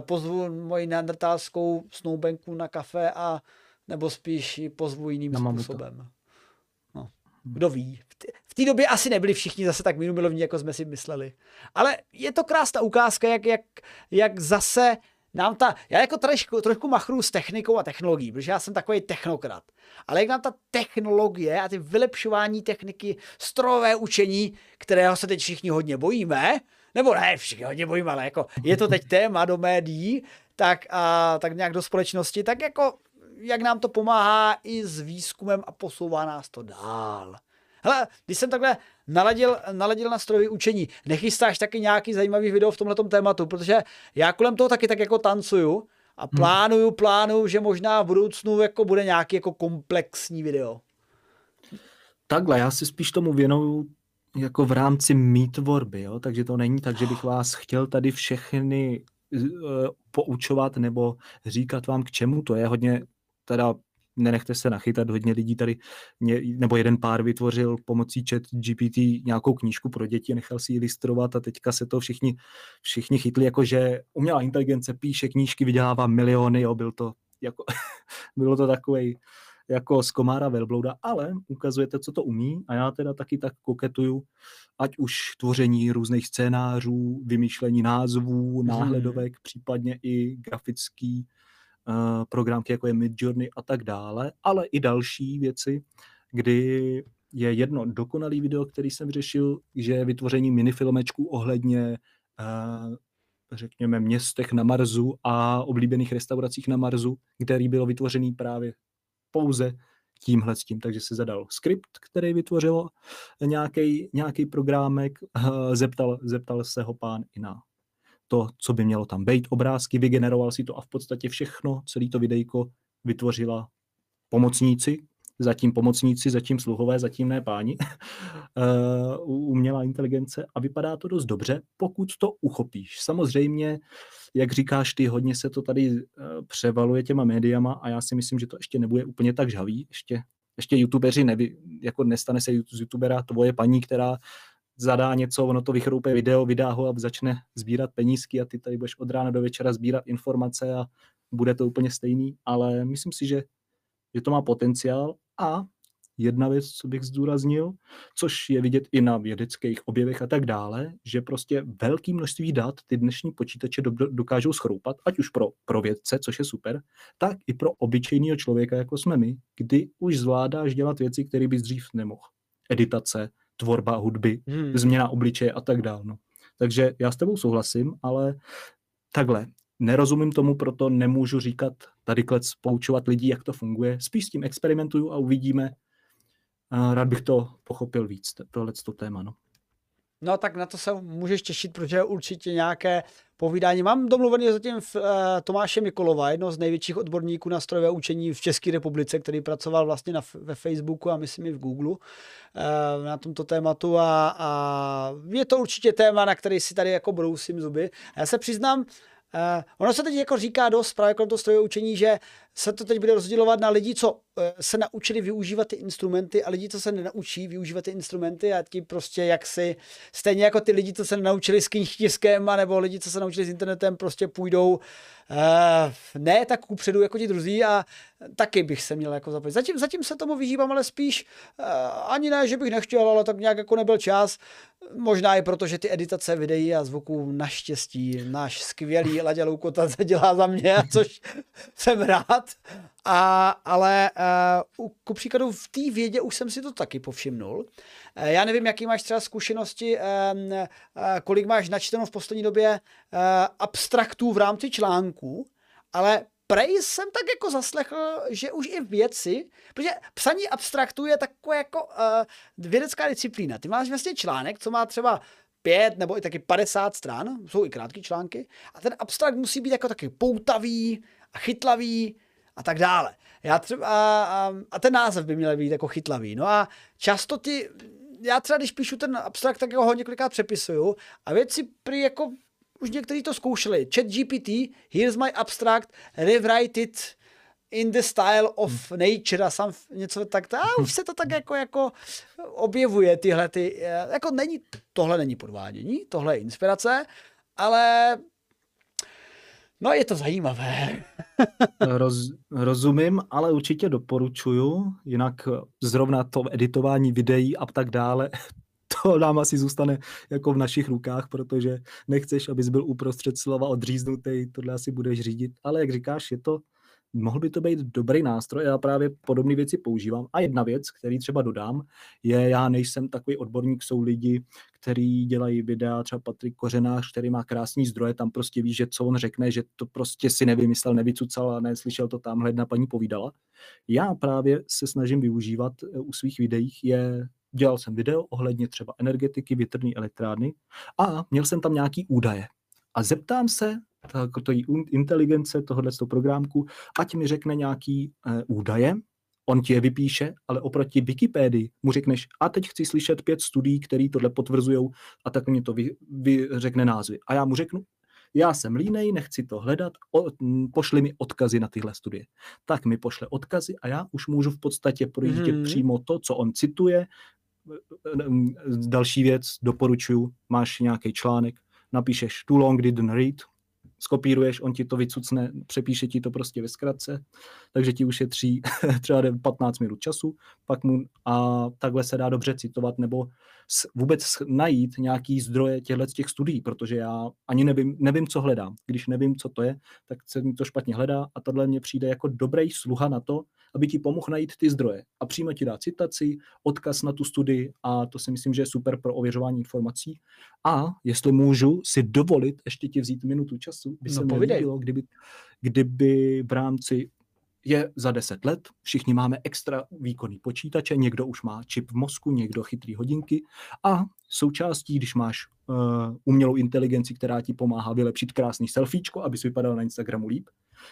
pozvu moji neandertalskou snoubenku na kafe a nebo spíš ji pozvu jiným na způsobem. No. Kdo ví. V té době asi nebyli všichni zase tak milovní, jako jsme si mysleli. Ale je to krásná ukázka, jak, jak, jak zase nám ta, já jako trošku, trošku machru s technikou a technologií, protože já jsem takový technokrat. Ale jak nám ta technologie a ty vylepšování techniky, strojové učení, kterého se teď všichni hodně bojíme, nebo ne, všichni hodně bojíme, ale jako je to teď téma do médií, tak, a, tak nějak do společnosti, tak jako jak nám to pomáhá i s výzkumem a posouvá nás to dál. Hele, když jsem takhle naladil, naladil na strojové učení, nechystáš taky nějaký zajímavý video v tomhle tématu, protože já kolem toho taky tak jako tancuju a hmm. plánuju, plánuju, že možná v budoucnu jako bude nějaký jako komplexní video. Takhle, já si spíš tomu věnuju jako v rámci mý tvorby, jo? takže to není tak, že bych vás chtěl tady všechny uh, poučovat nebo říkat vám k čemu to je. Hodně teda nenechte se nachytat, hodně lidí tady, nebo jeden pár vytvořil pomocí chat GPT nějakou knížku pro děti, nechal si ji ilustrovat a teďka se to všichni, všichni chytli, jako že umělá inteligence píše knížky, vydělává miliony, jo, byl to jako, <laughs> bylo to takový jako z komára velblouda, ale ukazujete, co to umí a já teda taky tak koketuju, ať už tvoření různých scénářů, vymýšlení názvů, hmm. náhledovek, hmm. případně i grafický programky, jako je Midjourney a tak dále, ale i další věci, kdy je jedno dokonalý video, který jsem řešil, že je vytvoření minifilmečků ohledně uh, řekněme městech na Marsu a oblíbených restauracích na Marsu, který bylo vytvořený právě pouze tímhle s tím. Takže se zadal skript, který vytvořil nějaký programek, uh, zeptal, zeptal se ho pán i na to, co by mělo tam být, obrázky, vygeneroval si to a v podstatě všechno, celý to videjko vytvořila pomocníci, zatím pomocníci, zatím sluhové, zatím ne páni, <laughs> uh, umělá inteligence. A vypadá to dost dobře, pokud to uchopíš. Samozřejmě, jak říkáš ty, hodně se to tady uh, převaluje těma médiama a já si myslím, že to ještě nebude úplně tak žhavý, ještě ještě youtubeři, nevy, jako nestane se z youtubera tvoje paní, která zadá něco, ono to vychroupe video, vydá ho a začne sbírat penízky a ty tady budeš od rána do večera sbírat informace a bude to úplně stejný, ale myslím si, že, že to má potenciál a jedna věc, co bych zdůraznil, což je vidět i na vědeckých objevech a tak dále, že prostě velké množství dat ty dnešní počítače dokážou schroupat, ať už pro, pro vědce, což je super, tak i pro obyčejného člověka, jako jsme my, kdy už zvládáš dělat věci, které bys dřív nemohl. Editace, tvorba hudby, hmm. změna obličeje a tak dále. No. Takže já s tebou souhlasím, ale takhle, nerozumím tomu, proto nemůžu říkat tady klec poučovat lidí, jak to funguje. Spíš s tím experimentuju a uvidíme. Rád bych to pochopil víc, tohle to téma. No. No tak na to se můžeš těšit, protože určitě nějaké povídání. Mám domluvený zatím v, uh, Tomáše Mikolova, jedno z největších odborníků na strojové učení v České republice, který pracoval vlastně na, ve Facebooku a myslím i v Google uh, na tomto tématu a, a je to určitě téma, na který si tady jako brousím zuby. A já se přiznám, Uh, ono se teď jako říká dost právě kolem toho strojového učení, že se to teď bude rozdělovat na lidi, co uh, se naučili využívat ty instrumenty a lidi, co se nenaučí využívat ty instrumenty a ti prostě jak si, stejně jako ty lidi, co se naučili s knihtiskem a nebo lidi, co se naučili s internetem, prostě půjdou uh, ne tak kupředu jako ti druzí a taky bych se měl jako zapojit. Zatím, zatím se tomu vyžívám, ale spíš uh, ani ne, že bych nechtěl, ale tak nějak jako nebyl čas. Možná i proto, že ty editace videí a zvuků naštěstí náš skvělý Ladě Loukota <laughs> dělá za mě, což jsem rád. A, ale uh, ku příkladu v té vědě už jsem si to taky povšimnul. Uh, já nevím, jaký máš třeba zkušenosti, uh, uh, kolik máš načteno v poslední době uh, abstraktů v rámci článků, ale prej jsem tak jako zaslechl, že už i věci, protože psaní abstraktu je takové jako uh, vědecká disciplína. Ty máš vlastně článek, co má třeba pět nebo i taky 50 stran, jsou i krátké články, a ten abstrakt musí být jako taky poutavý a chytlavý a tak dále. Já třeba, a, a ten název by měl být jako chytlavý. No a často ty, já třeba když píšu ten abstrakt, tak ho několikrát přepisuju a věci prý jako už někteří to zkoušeli. Chat GPT, here's my abstract, rewrite it in the style of nature a sam něco tak, a už se to tak jako, jako objevuje tyhle ty, eh, jako není, tohle není podvádění, tohle je inspirace, ale no je to zajímavé. Roz, rozumím, ale určitě doporučuju, jinak zrovna to editování videí a tak dále, <laughs> to nám asi zůstane jako v našich rukách, protože nechceš, abys byl uprostřed slova odříznutý, tohle asi budeš řídit, ale jak říkáš, je to, mohl by to být dobrý nástroj, já právě podobné věci používám. A jedna věc, který třeba dodám, je, já nejsem takový odborník, jsou lidi, kteří dělají videa, třeba Patrik Kořenář, který má krásný zdroje, tam prostě ví, že co on řekne, že to prostě si nevymyslel, nevycucal a neslyšel to tamhle jedna paní povídala. Já právě se snažím využívat eh, u svých videích je dělal jsem video ohledně třeba energetiky, větrné elektrárny a měl jsem tam nějaký údaje. A zeptám se to inteligence tohohle programku, ať mi řekne nějaký uh, údaje, on ti je vypíše, ale oproti Wikipedii mu řekneš, a teď chci slyšet pět studií, které tohle potvrzují, a tak mi to vy, vy řekne názvy. A já mu řeknu, já jsem línej, nechci to hledat, o, pošli mi odkazy na tyhle studie. Tak mi pošle odkazy a já už můžu v podstatě projíždět mm-hmm. přímo to, co on cituje, Další věc, doporučuju, máš nějaký článek, napíšeš too long didn't read, skopíruješ, on ti to vycucne, přepíše ti to prostě ve zkratce, takže ti ušetří <laughs> třeba 15 minut času, pak mu a takhle se dá dobře citovat, nebo vůbec najít nějaký zdroje těchto těch studií, protože já ani nevím, nevím, co hledám. Když nevím, co to je, tak se mi to špatně hledá a tohle mně přijde jako dobrý sluha na to, aby ti pomohl najít ty zdroje a přímo ti dá citaci, odkaz na tu studii a to si myslím, že je super pro ověřování informací. A jestli můžu si dovolit ještě ti vzít minutu času, by no, se mi líbilo, kdyby, kdyby v rámci je za 10 let, všichni máme extra výkonný počítače, někdo už má čip v mozku, někdo chytrý hodinky a součástí, když máš uh, umělou inteligenci, která ti pomáhá vylepšit krásný selfiečko, aby si vypadal na Instagramu líp,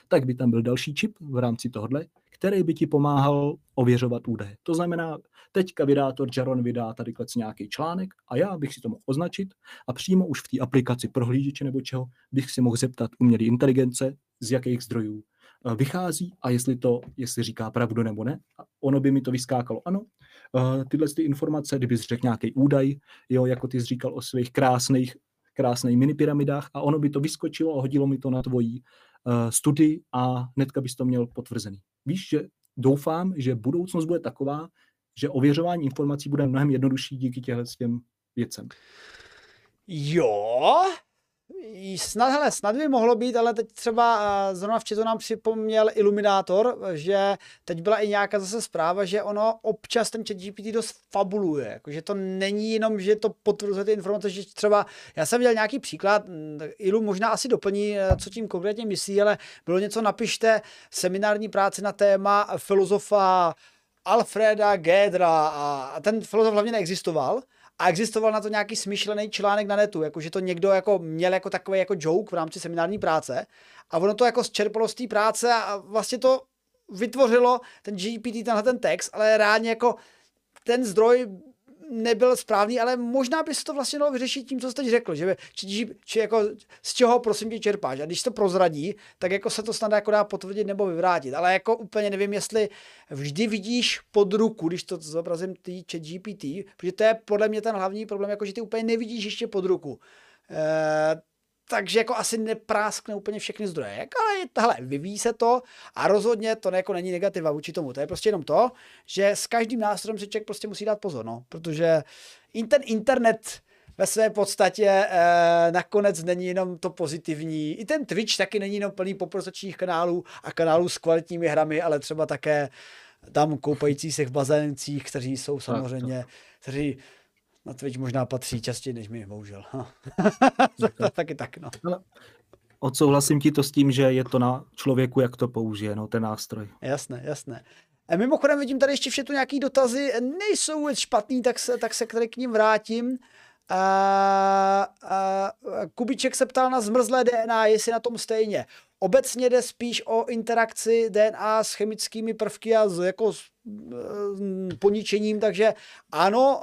tak by tam byl další čip v rámci tohohle, který by ti pomáhal ověřovat údaje. To znamená, teďka vydátor Jaron vydá tady nějaký článek a já bych si to mohl označit a přímo už v té aplikaci prohlížeče nebo čeho bych si mohl zeptat umělé inteligence, z jakých zdrojů vychází a jestli to, jestli říká pravdu nebo ne. Ono by mi to vyskákalo, ano. Eh, tyhle ty informace, kdyby řekl nějaký údaj, jo, jako ty jsi říkal o svých krásných, krásných minipyramidách a ono by to vyskočilo a hodilo mi to na tvojí uh, studii a hnedka bys to měl potvrzený. Víš, že doufám, že budoucnost bude taková, že ověřování informací bude mnohem jednodušší díky těhle těm věcem. Jo, Snad, hele, snad by mohlo být, ale teď třeba uh, zrovna v chatu nám připomněl Iluminátor, že teď byla i nějaká zase zpráva, že ono občas ten chat GPT dost fabuluje, že to není jenom, že to potvrzuje ty informace, že třeba, já jsem viděl nějaký příklad, Ilu možná asi doplní, e, co tím konkrétně myslí, ale bylo něco, napište seminární práci na téma filozofa Alfreda Gedra a ten filozof hlavně neexistoval, a existoval na to nějaký smyšlený článek na netu, jako že to někdo jako měl jako takový jako joke v rámci seminární práce. A ono to jako zčerpalo z té práce a vlastně to vytvořilo ten GPT tenhle ten text, ale reálně jako ten zdroj nebyl správný, ale možná by se to vlastně dalo vyřešit tím, co jsi teď řekl, že či, či jako z čeho prosím tě čerpáš. A když to prozradí, tak jako se to snad jako dá potvrdit nebo vyvrátit. Ale jako úplně nevím, jestli vždy vidíš pod ruku, když to zobrazím ty chat GPT, protože to je podle mě ten hlavní problém, jako že ty úplně nevidíš ještě pod ruku. E, takže jako asi nepráskne úplně všechny zdroje. Ale tahle, vyvíjí se to a rozhodně to jako není negativa vůči tomu. To je prostě jenom to, že s každým nástrojem si člověk prostě musí dát pozor, no, protože ten internet ve své podstatě eh, nakonec není jenom to pozitivní. I ten Twitch taky není jenom plný poprosačních kanálů a kanálů s kvalitními hrami, ale třeba také tam koupající se v bazéncích, kteří jsou samozřejmě, kteří na Twitch možná patří častěji než my, bohužel. <laughs> taky tak, no. Ale odsouhlasím ti to s tím, že je to na člověku, jak to použije, no, ten nástroj. Jasné, jasné. A mimochodem vidím tady ještě všechno nějaký dotazy, nejsou vůbec špatný, tak se, tak se tady k ním vrátím. A, a, Kubiček se ptal na zmrzlé DNA, jestli na tom stejně. Obecně jde spíš o interakci DNA s chemickými prvky a s, jako s Eh, poničením, takže ano,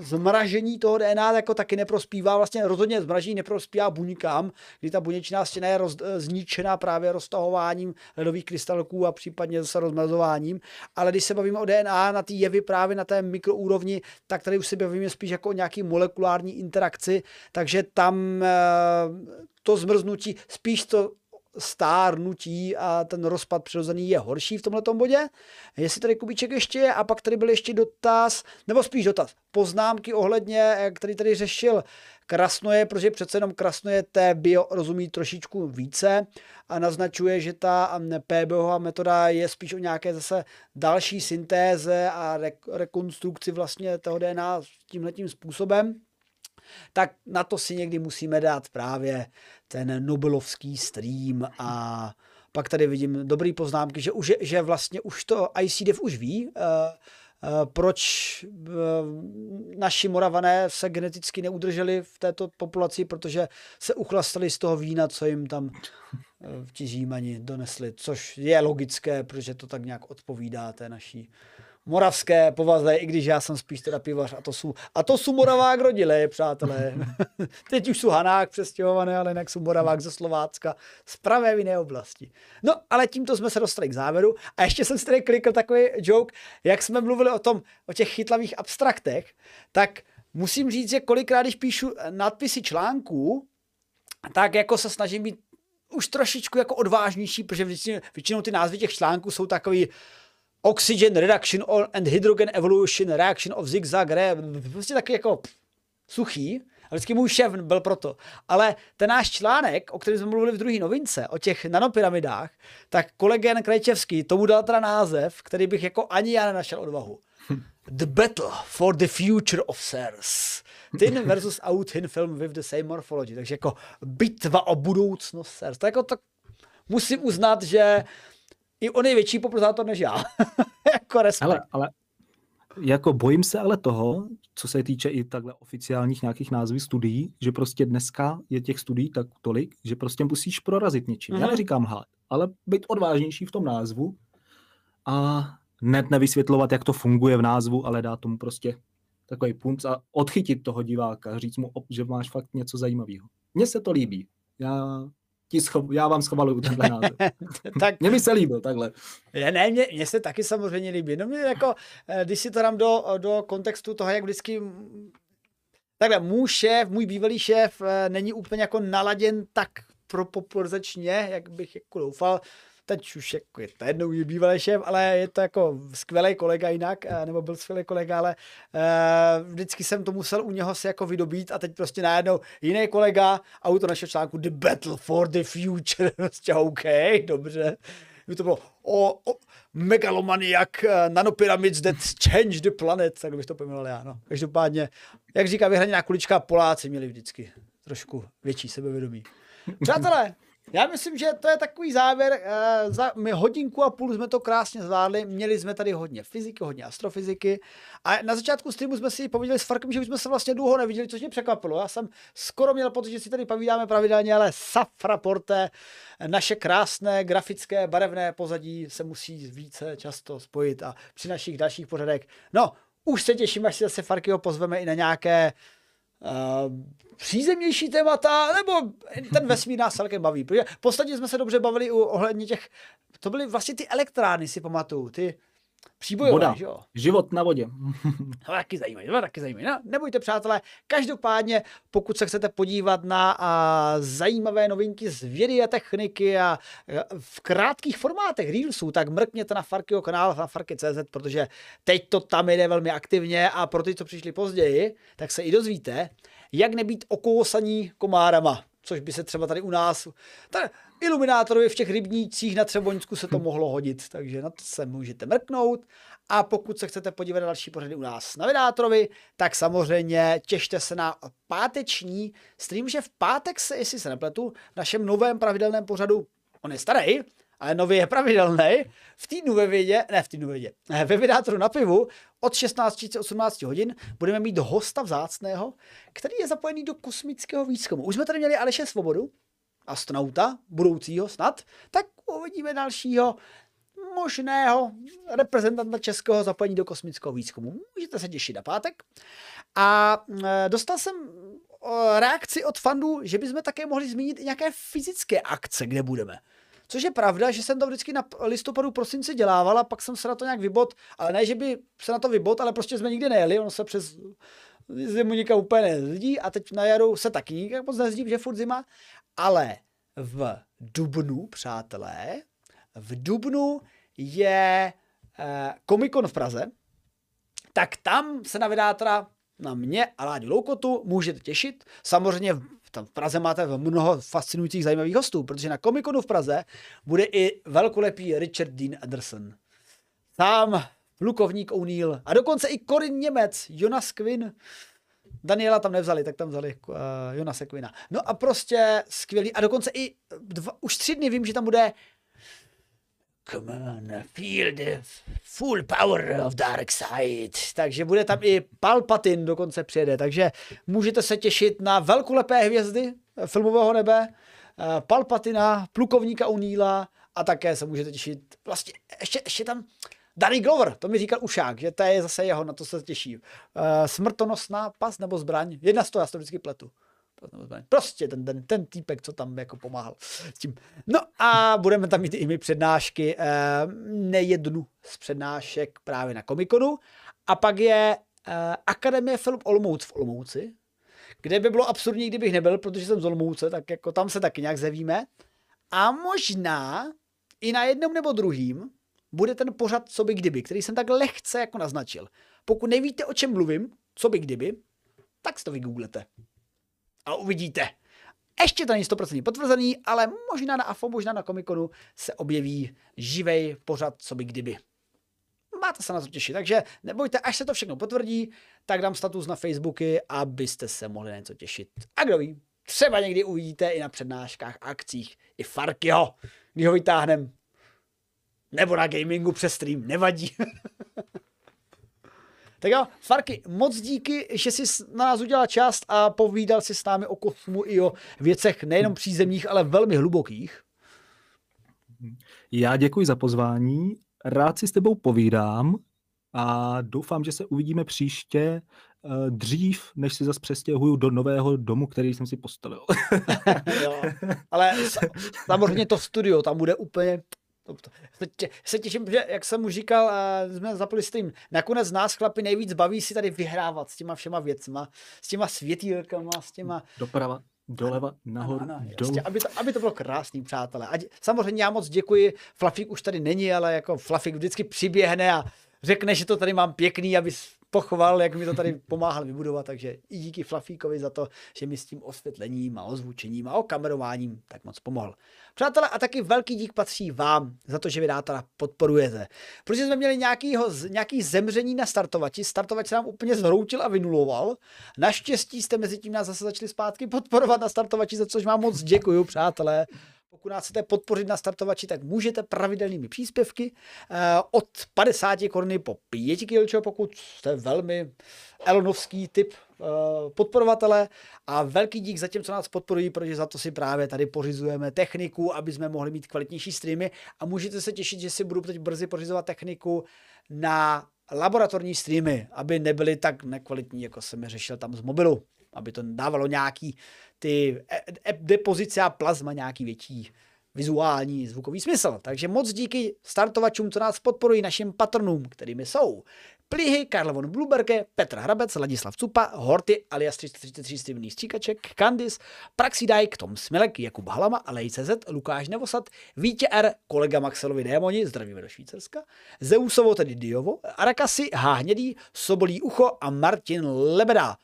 zmražení toho DNA jako taky neprospívá, vlastně rozhodně zmražení neprospívá buňkám, kdy ta buněčná stěna je roz, eh, zničená právě roztahováním ledových krystalků a případně zase rozmrazováním, ale když se bavíme o DNA na té jevy právě na té mikroúrovni, tak tady už se bavíme spíš jako o nějaký molekulární interakci, takže tam eh, to zmrznutí, spíš to stárnutí a ten rozpad přirozený je horší v tomto bodě. Jestli tady Kubíček ještě je, a pak tady byl ještě dotaz, nebo spíš dotaz, poznámky ohledně, eh, který tady řešil Krasnoje, protože přece jenom Krasnoje té bio rozumí trošičku více a naznačuje, že ta PBH metoda je spíš o nějaké zase další syntéze a rekonstrukci vlastně toho DNA tímhletím způsobem tak na to si někdy musíme dát právě ten Nobelovský stream. A pak tady vidím dobrý poznámky, že, už, že vlastně už to ICDF už ví, uh, uh, proč uh, naši moravané se geneticky neudrželi v této populaci, protože se uchlastali z toho vína, co jim tam ti Římani donesli, což je logické, protože to tak nějak odpovídá té naší moravské povaze, i když já jsem spíš teda pivař a to jsou, a to jsou Moravák rodilé, přátelé. <laughs> Teď už jsou Hanák přestěhované, ale jinak jsou Moravák ze Slovácka, z pravé jiné oblasti. No, ale tímto jsme se dostali k závěru a ještě jsem si tady klikl takový joke, jak jsme mluvili o tom, o těch chytlavých abstraktech, tak musím říct, že kolikrát, když píšu nadpisy článků, tak jako se snažím být už trošičku jako odvážnější, protože většinou, většinou ty názvy těch článků jsou takový oxygen reduction and hydrogen evolution reaction of zigzag, re, prostě taky jako suchý. A vždycky můj šéf byl proto. Ale ten náš článek, o kterém jsme mluvili v druhé novince, o těch nanopyramidách, tak kolega Krajčevský tomu dal teda název, který bych jako ani já nenašel odvahu. The Battle for the Future of SARS. Tin versus out tin film with the same morphology. Takže jako bitva o budoucnost SARS. To jako to musím uznat, že i on je větší popularizátor než já. <laughs> jako respekt. Ale, ale jako bojím se ale toho, co se týče i takhle oficiálních nějakých názvů studií, že prostě dneska je těch studií tak tolik, že prostě musíš prorazit něčím. Mm-hmm. Já mhm. neříkám hát, ale být odvážnější v tom názvu a net nevysvětlovat, jak to funguje v názvu, ale dát tomu prostě takový punc a odchytit toho diváka, říct mu, že máš fakt něco zajímavého. Mně se to líbí. Já ti scho- já vám schovaluju <laughs> tenhle název. <laughs> tak, mně by se líbil takhle. Ne, ne mě, mě, se taky samozřejmě líbí. No mě jako, eh, když si to dám do, do kontextu toho, jak vždycky Takhle, můj šéf, můj bývalý šéf eh, není úplně jako naladěn tak pro popularizačně, jak bych jako doufal teď už jako je to jednou bývalý šéf, ale je to jako skvělý kolega jinak, eh, nebo byl skvělý kolega, ale uh, vždycky jsem to musel u něho se jako vydobít a teď prostě najednou jiný kolega, autor našeho článku The Battle for the Future, <laughs> prostě OK, dobře. By to bylo o, o megalomaniak uh, nanopyramids that change the planet, tak bych to pojmenoval já. No. Každopádně, jak říká vyhraněná kulička, Poláci měli vždycky trošku větší sebevědomí. Přátelé, já myslím, že to je takový závěr. Uh, za my hodinku a půl jsme to krásně zvládli. Měli jsme tady hodně fyziky, hodně astrofyziky. A na začátku streamu jsme si povídali s Farkem, že už jsme se vlastně dlouho neviděli, což mě překvapilo. Já jsem skoro měl pocit, že si tady povídáme pravidelně, ale Safraporte, naše krásné grafické barevné pozadí se musí více často spojit a při našich dalších pořadech. No, už se těším, až si zase Farkyho pozveme i na nějaké přízemnější témata, nebo ten vesmír nás celkem baví. Protože posledně jsme se dobře bavili u, ohledně těch, to byly vlastně ty elektrárny, si pamatuju, ty příbojové, Voda. že jo? Život na vodě. to <laughs> taky zajímavé, to taky zajímavé. No, nebojte, přátelé, každopádně, pokud se chcete podívat na a, zajímavé novinky z vědy a techniky a, a v krátkých formátech Reelsů, tak mrkněte na Farkyho kanál na Farky.cz, protože teď to tam jde velmi aktivně a pro ty, co přišli později, tak se i dozvíte, jak nebýt okousaní komárama, což by se třeba tady u nás, tady iluminátorovi v těch rybnících na Třeboňsku se to mohlo hodit, takže na to se můžete mrknout. A pokud se chcete podívat na další pořady u nás na Vydátorovi, tak samozřejmě těšte se na páteční stream, že v pátek se, jestli se nepletu, v našem novém pravidelném pořadu, on je starý, ale nově je pravidelný, v týdnu ve vědě, ne v týdnu ve vědě, <laughs> ve vydátoru na pivu od 16.18 hodin budeme mít hosta vzácného, který je zapojený do kosmického výzkumu. Už jsme tady měli Aleše Svobodu, astronauta, budoucího snad, tak uvidíme dalšího možného reprezentanta českého zapojení do kosmického výzkumu. Můžete se těšit na pátek. A e, dostal jsem reakci od fandů, že bychom také mohli zmínit i nějaké fyzické akce, kde budeme. Což je pravda, že jsem to vždycky na listopadu, prosinci dělával a pak jsem se na to nějak vybot, ale ne, že by se na to vybot, ale prostě jsme nikdy nejeli, ono se přes zimu nikam úplně nezdí a teď na jaru se taky nikam moc nezdí, že furt zima, ale v Dubnu, přátelé, v Dubnu je eh, Comic-Con v Praze, tak tam se na vydátora na mě a Láďu Loukotu můžete těšit. Samozřejmě tam v Praze máte mnoho fascinujících zajímavých hostů, protože na Comic-Conu v Praze bude i velkolepý Richard Dean Anderson. Sám plukovník O'Neill a dokonce i Corin Němec, Jonas Quinn. Daniela tam nevzali, tak tam vzali uh, Jonase Quina. No a prostě skvělý. A dokonce i dva, už tři dny vím, že tam bude Come on, feel the full power of dark side. Takže bude tam i Palpatin dokonce přijede, takže můžete se těšit na velkolepé hvězdy filmového nebe, eh, Palpatina, plukovníka Uníla a také se můžete těšit, vlastně ještě, ještě tam Danny Glover, to mi říkal Ušák, že to je zase jeho, na to se těší. Uh, smrtonosná pas nebo zbraň, jedna z toho, já to vždycky pletu. Prostě ten, ten, ten týpek, co tam jako pomáhal s tím. No a budeme tam mít i my přednášky, eh, nejednu z přednášek právě na Komikonu. A pak je eh, Akademie Film Olomouc v Olomouci, kde by bylo absurdní, kdybych nebyl, protože jsem z Olomouce, tak jako tam se taky nějak zevíme. A možná i na jednom nebo druhým bude ten pořad Co by kdyby, který jsem tak lehce jako naznačil. Pokud nevíte, o čem mluvím, co by kdyby, tak si to vygooglete a uvidíte. Ještě to není 100% potvrzený, ale možná na AFO, možná na Komikonu se objeví živej pořad, co by kdyby. Máte se na to těšit, takže nebojte, až se to všechno potvrdí, tak dám status na Facebooky, abyste se mohli na něco těšit. A kdo ví, třeba někdy uvidíte i na přednáškách, akcích, i Farkyho, když ho vytáhnem. Nebo na gamingu přes stream, nevadí. <laughs> Tak jo, Farky, moc díky, že jsi na nás udělal část a povídal si s námi o kosmu i o věcech nejenom přízemních, ale velmi hlubokých. Já děkuji za pozvání, rád si s tebou povídám a doufám, že se uvidíme příště uh, dřív, než si zase přestěhuju do nového domu, který jsem si postavil. <laughs> jo, ale samozřejmě to studio tam bude úplně se těším, že jak jsem mu říkal, jsme zapli stream, nakonec nás chlapi nejvíc baví si tady vyhrávat s těma všema věcma, s těma světýlkama, s těma... Doprava, doleva, nahoru, ano, ano, dolů. aby, to, aby to bylo krásný, přátelé. A samozřejmě já moc děkuji, Flafik už tady není, ale jako Flafik vždycky přiběhne a řekne, že to tady mám pěkný, aby pochval, jak mi to tady pomáhal vybudovat, takže i díky Flafíkovi za to, že mi s tím osvětlením a ozvučením a okamerováním tak moc pomohl. Přátelé, a taky velký dík patří vám za to, že vy dáta podporujete. Protože jsme měli nějakýho, nějaký zemření na startovači, startovač se nám úplně zhroutil a vynuloval. Naštěstí jste mezi tím nás zase začali zpátky podporovat na startovači, za což vám moc děkuju, přátelé. Pokud nás chcete podpořit na startovači, tak můžete pravidelnými příspěvky eh, od 50 koruny po 5 kg, pokud jste velmi elonovský typ eh, podporovatele. A velký dík za těm, co nás podporují, protože za to si právě tady pořizujeme techniku, aby jsme mohli mít kvalitnější streamy. A můžete se těšit, že si budu teď brzy pořizovat techniku na laboratorní streamy, aby nebyly tak nekvalitní, jako jsem je řešil tam z mobilu aby to dávalo nějaký ty e, e, depozice a plazma nějaký větší vizuální zvukový smysl. Takže moc díky startovačům, co nás podporují, našim patronům, kterými jsou Plihy, Karl von Bluberke, Petr Hrabec, Ladislav Cupa, Horty, alias 333 Stevný Stříkaček, Kandis, Praxidajk, Tom Smilek, Jakub Halama, Alej CZ, Lukáš Nevosad, Vítě R, kolega Maxelovi Démoni, zdravíme do Švýcarska, Zeusovo, tedy Diovo, Arakasi, Háhnědý, Sobolí Ucho a Martin Lebeda.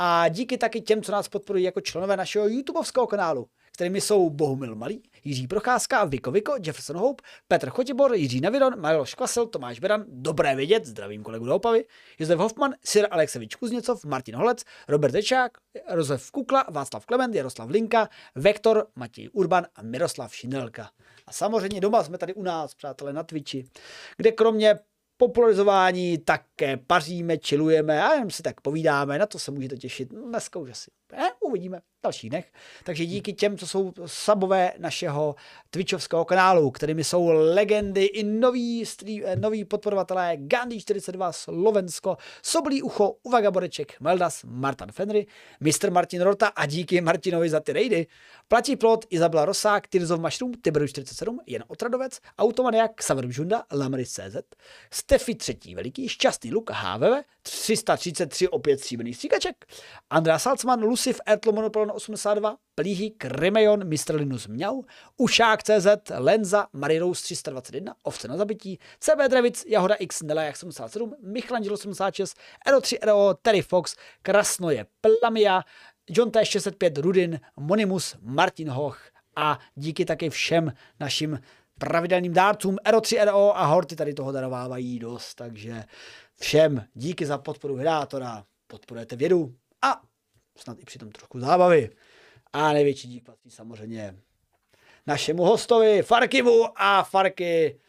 A díky taky těm, co nás podporují jako členové našeho YouTubeovského kanálu, kterými jsou Bohumil Malý, Jiří Procházka, Viko Viko, Jefferson Hope, Petr Chotibor, Jiří Navidon, Miloš Kvasel, Tomáš Beran, Dobré vědět, zdravím kolegu do Opavy, Josef Hoffman, Sir Aleksevič Kuzněcov, Martin Holec, Robert Dečák, Josef Kukla, Václav Klement, Jaroslav Linka, Vektor, Matěj Urban a Miroslav Šinelka. A samozřejmě doma jsme tady u nás, přátelé, na Twitchi, kde kromě popularizování také paříme, čilujeme a jenom si tak povídáme, na to se můžete těšit. Dneska už asi ne, uvidíme v dalších dnech. Takže díky těm, co jsou sabové našeho Twitchovského kanálu, kterými jsou legendy i noví, stream, eh, noví podporovatelé Gandhi 42 Slovensko, Soblí ucho, Uvaga Boreček, Meldas, Martin Fenry, Mr. Martin Rota a díky Martinovi za ty rejdy. Platí plot Izabela Rosák, Tyrzov Mushroom, Tiberu 47, Jen Otradovec, Automaniak, Saver Žunda, Lamaris CZ, Stefy třetí veliký, Šťastný Luk, HVV, 333 opět stříbrný stříkaček, Andrea Salzman, Lucif, Ertlo Monopol 82, Plíhik, Remejon, Mr. Linus Mňau, Ušák CZ, Lenza, Marirous 321, Ovce na zabití, CB Drevic, Jahoda X, Nelajak 77, Michelangelo 76, Ero3 RO, Terry Fox, Krasnoje Plamia, John T65, Rudin, Monimus, Martin Hoch a díky také všem našim pravidelným dárcům Ero3RO a Horty tady toho darovávají dost, takže všem díky za podporu hrátora, podporujete vědu a snad i přitom trošku zábavy. A největší dík patří samozřejmě našemu hostovi Farkivu a Farky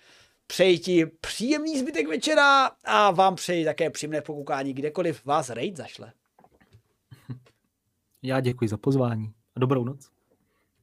přeji ti příjemný zbytek večera a vám přeji také příjemné pokoukání kdekoliv vás raid zašle. <laughs> Já děkuji za pozvání a dobrou noc.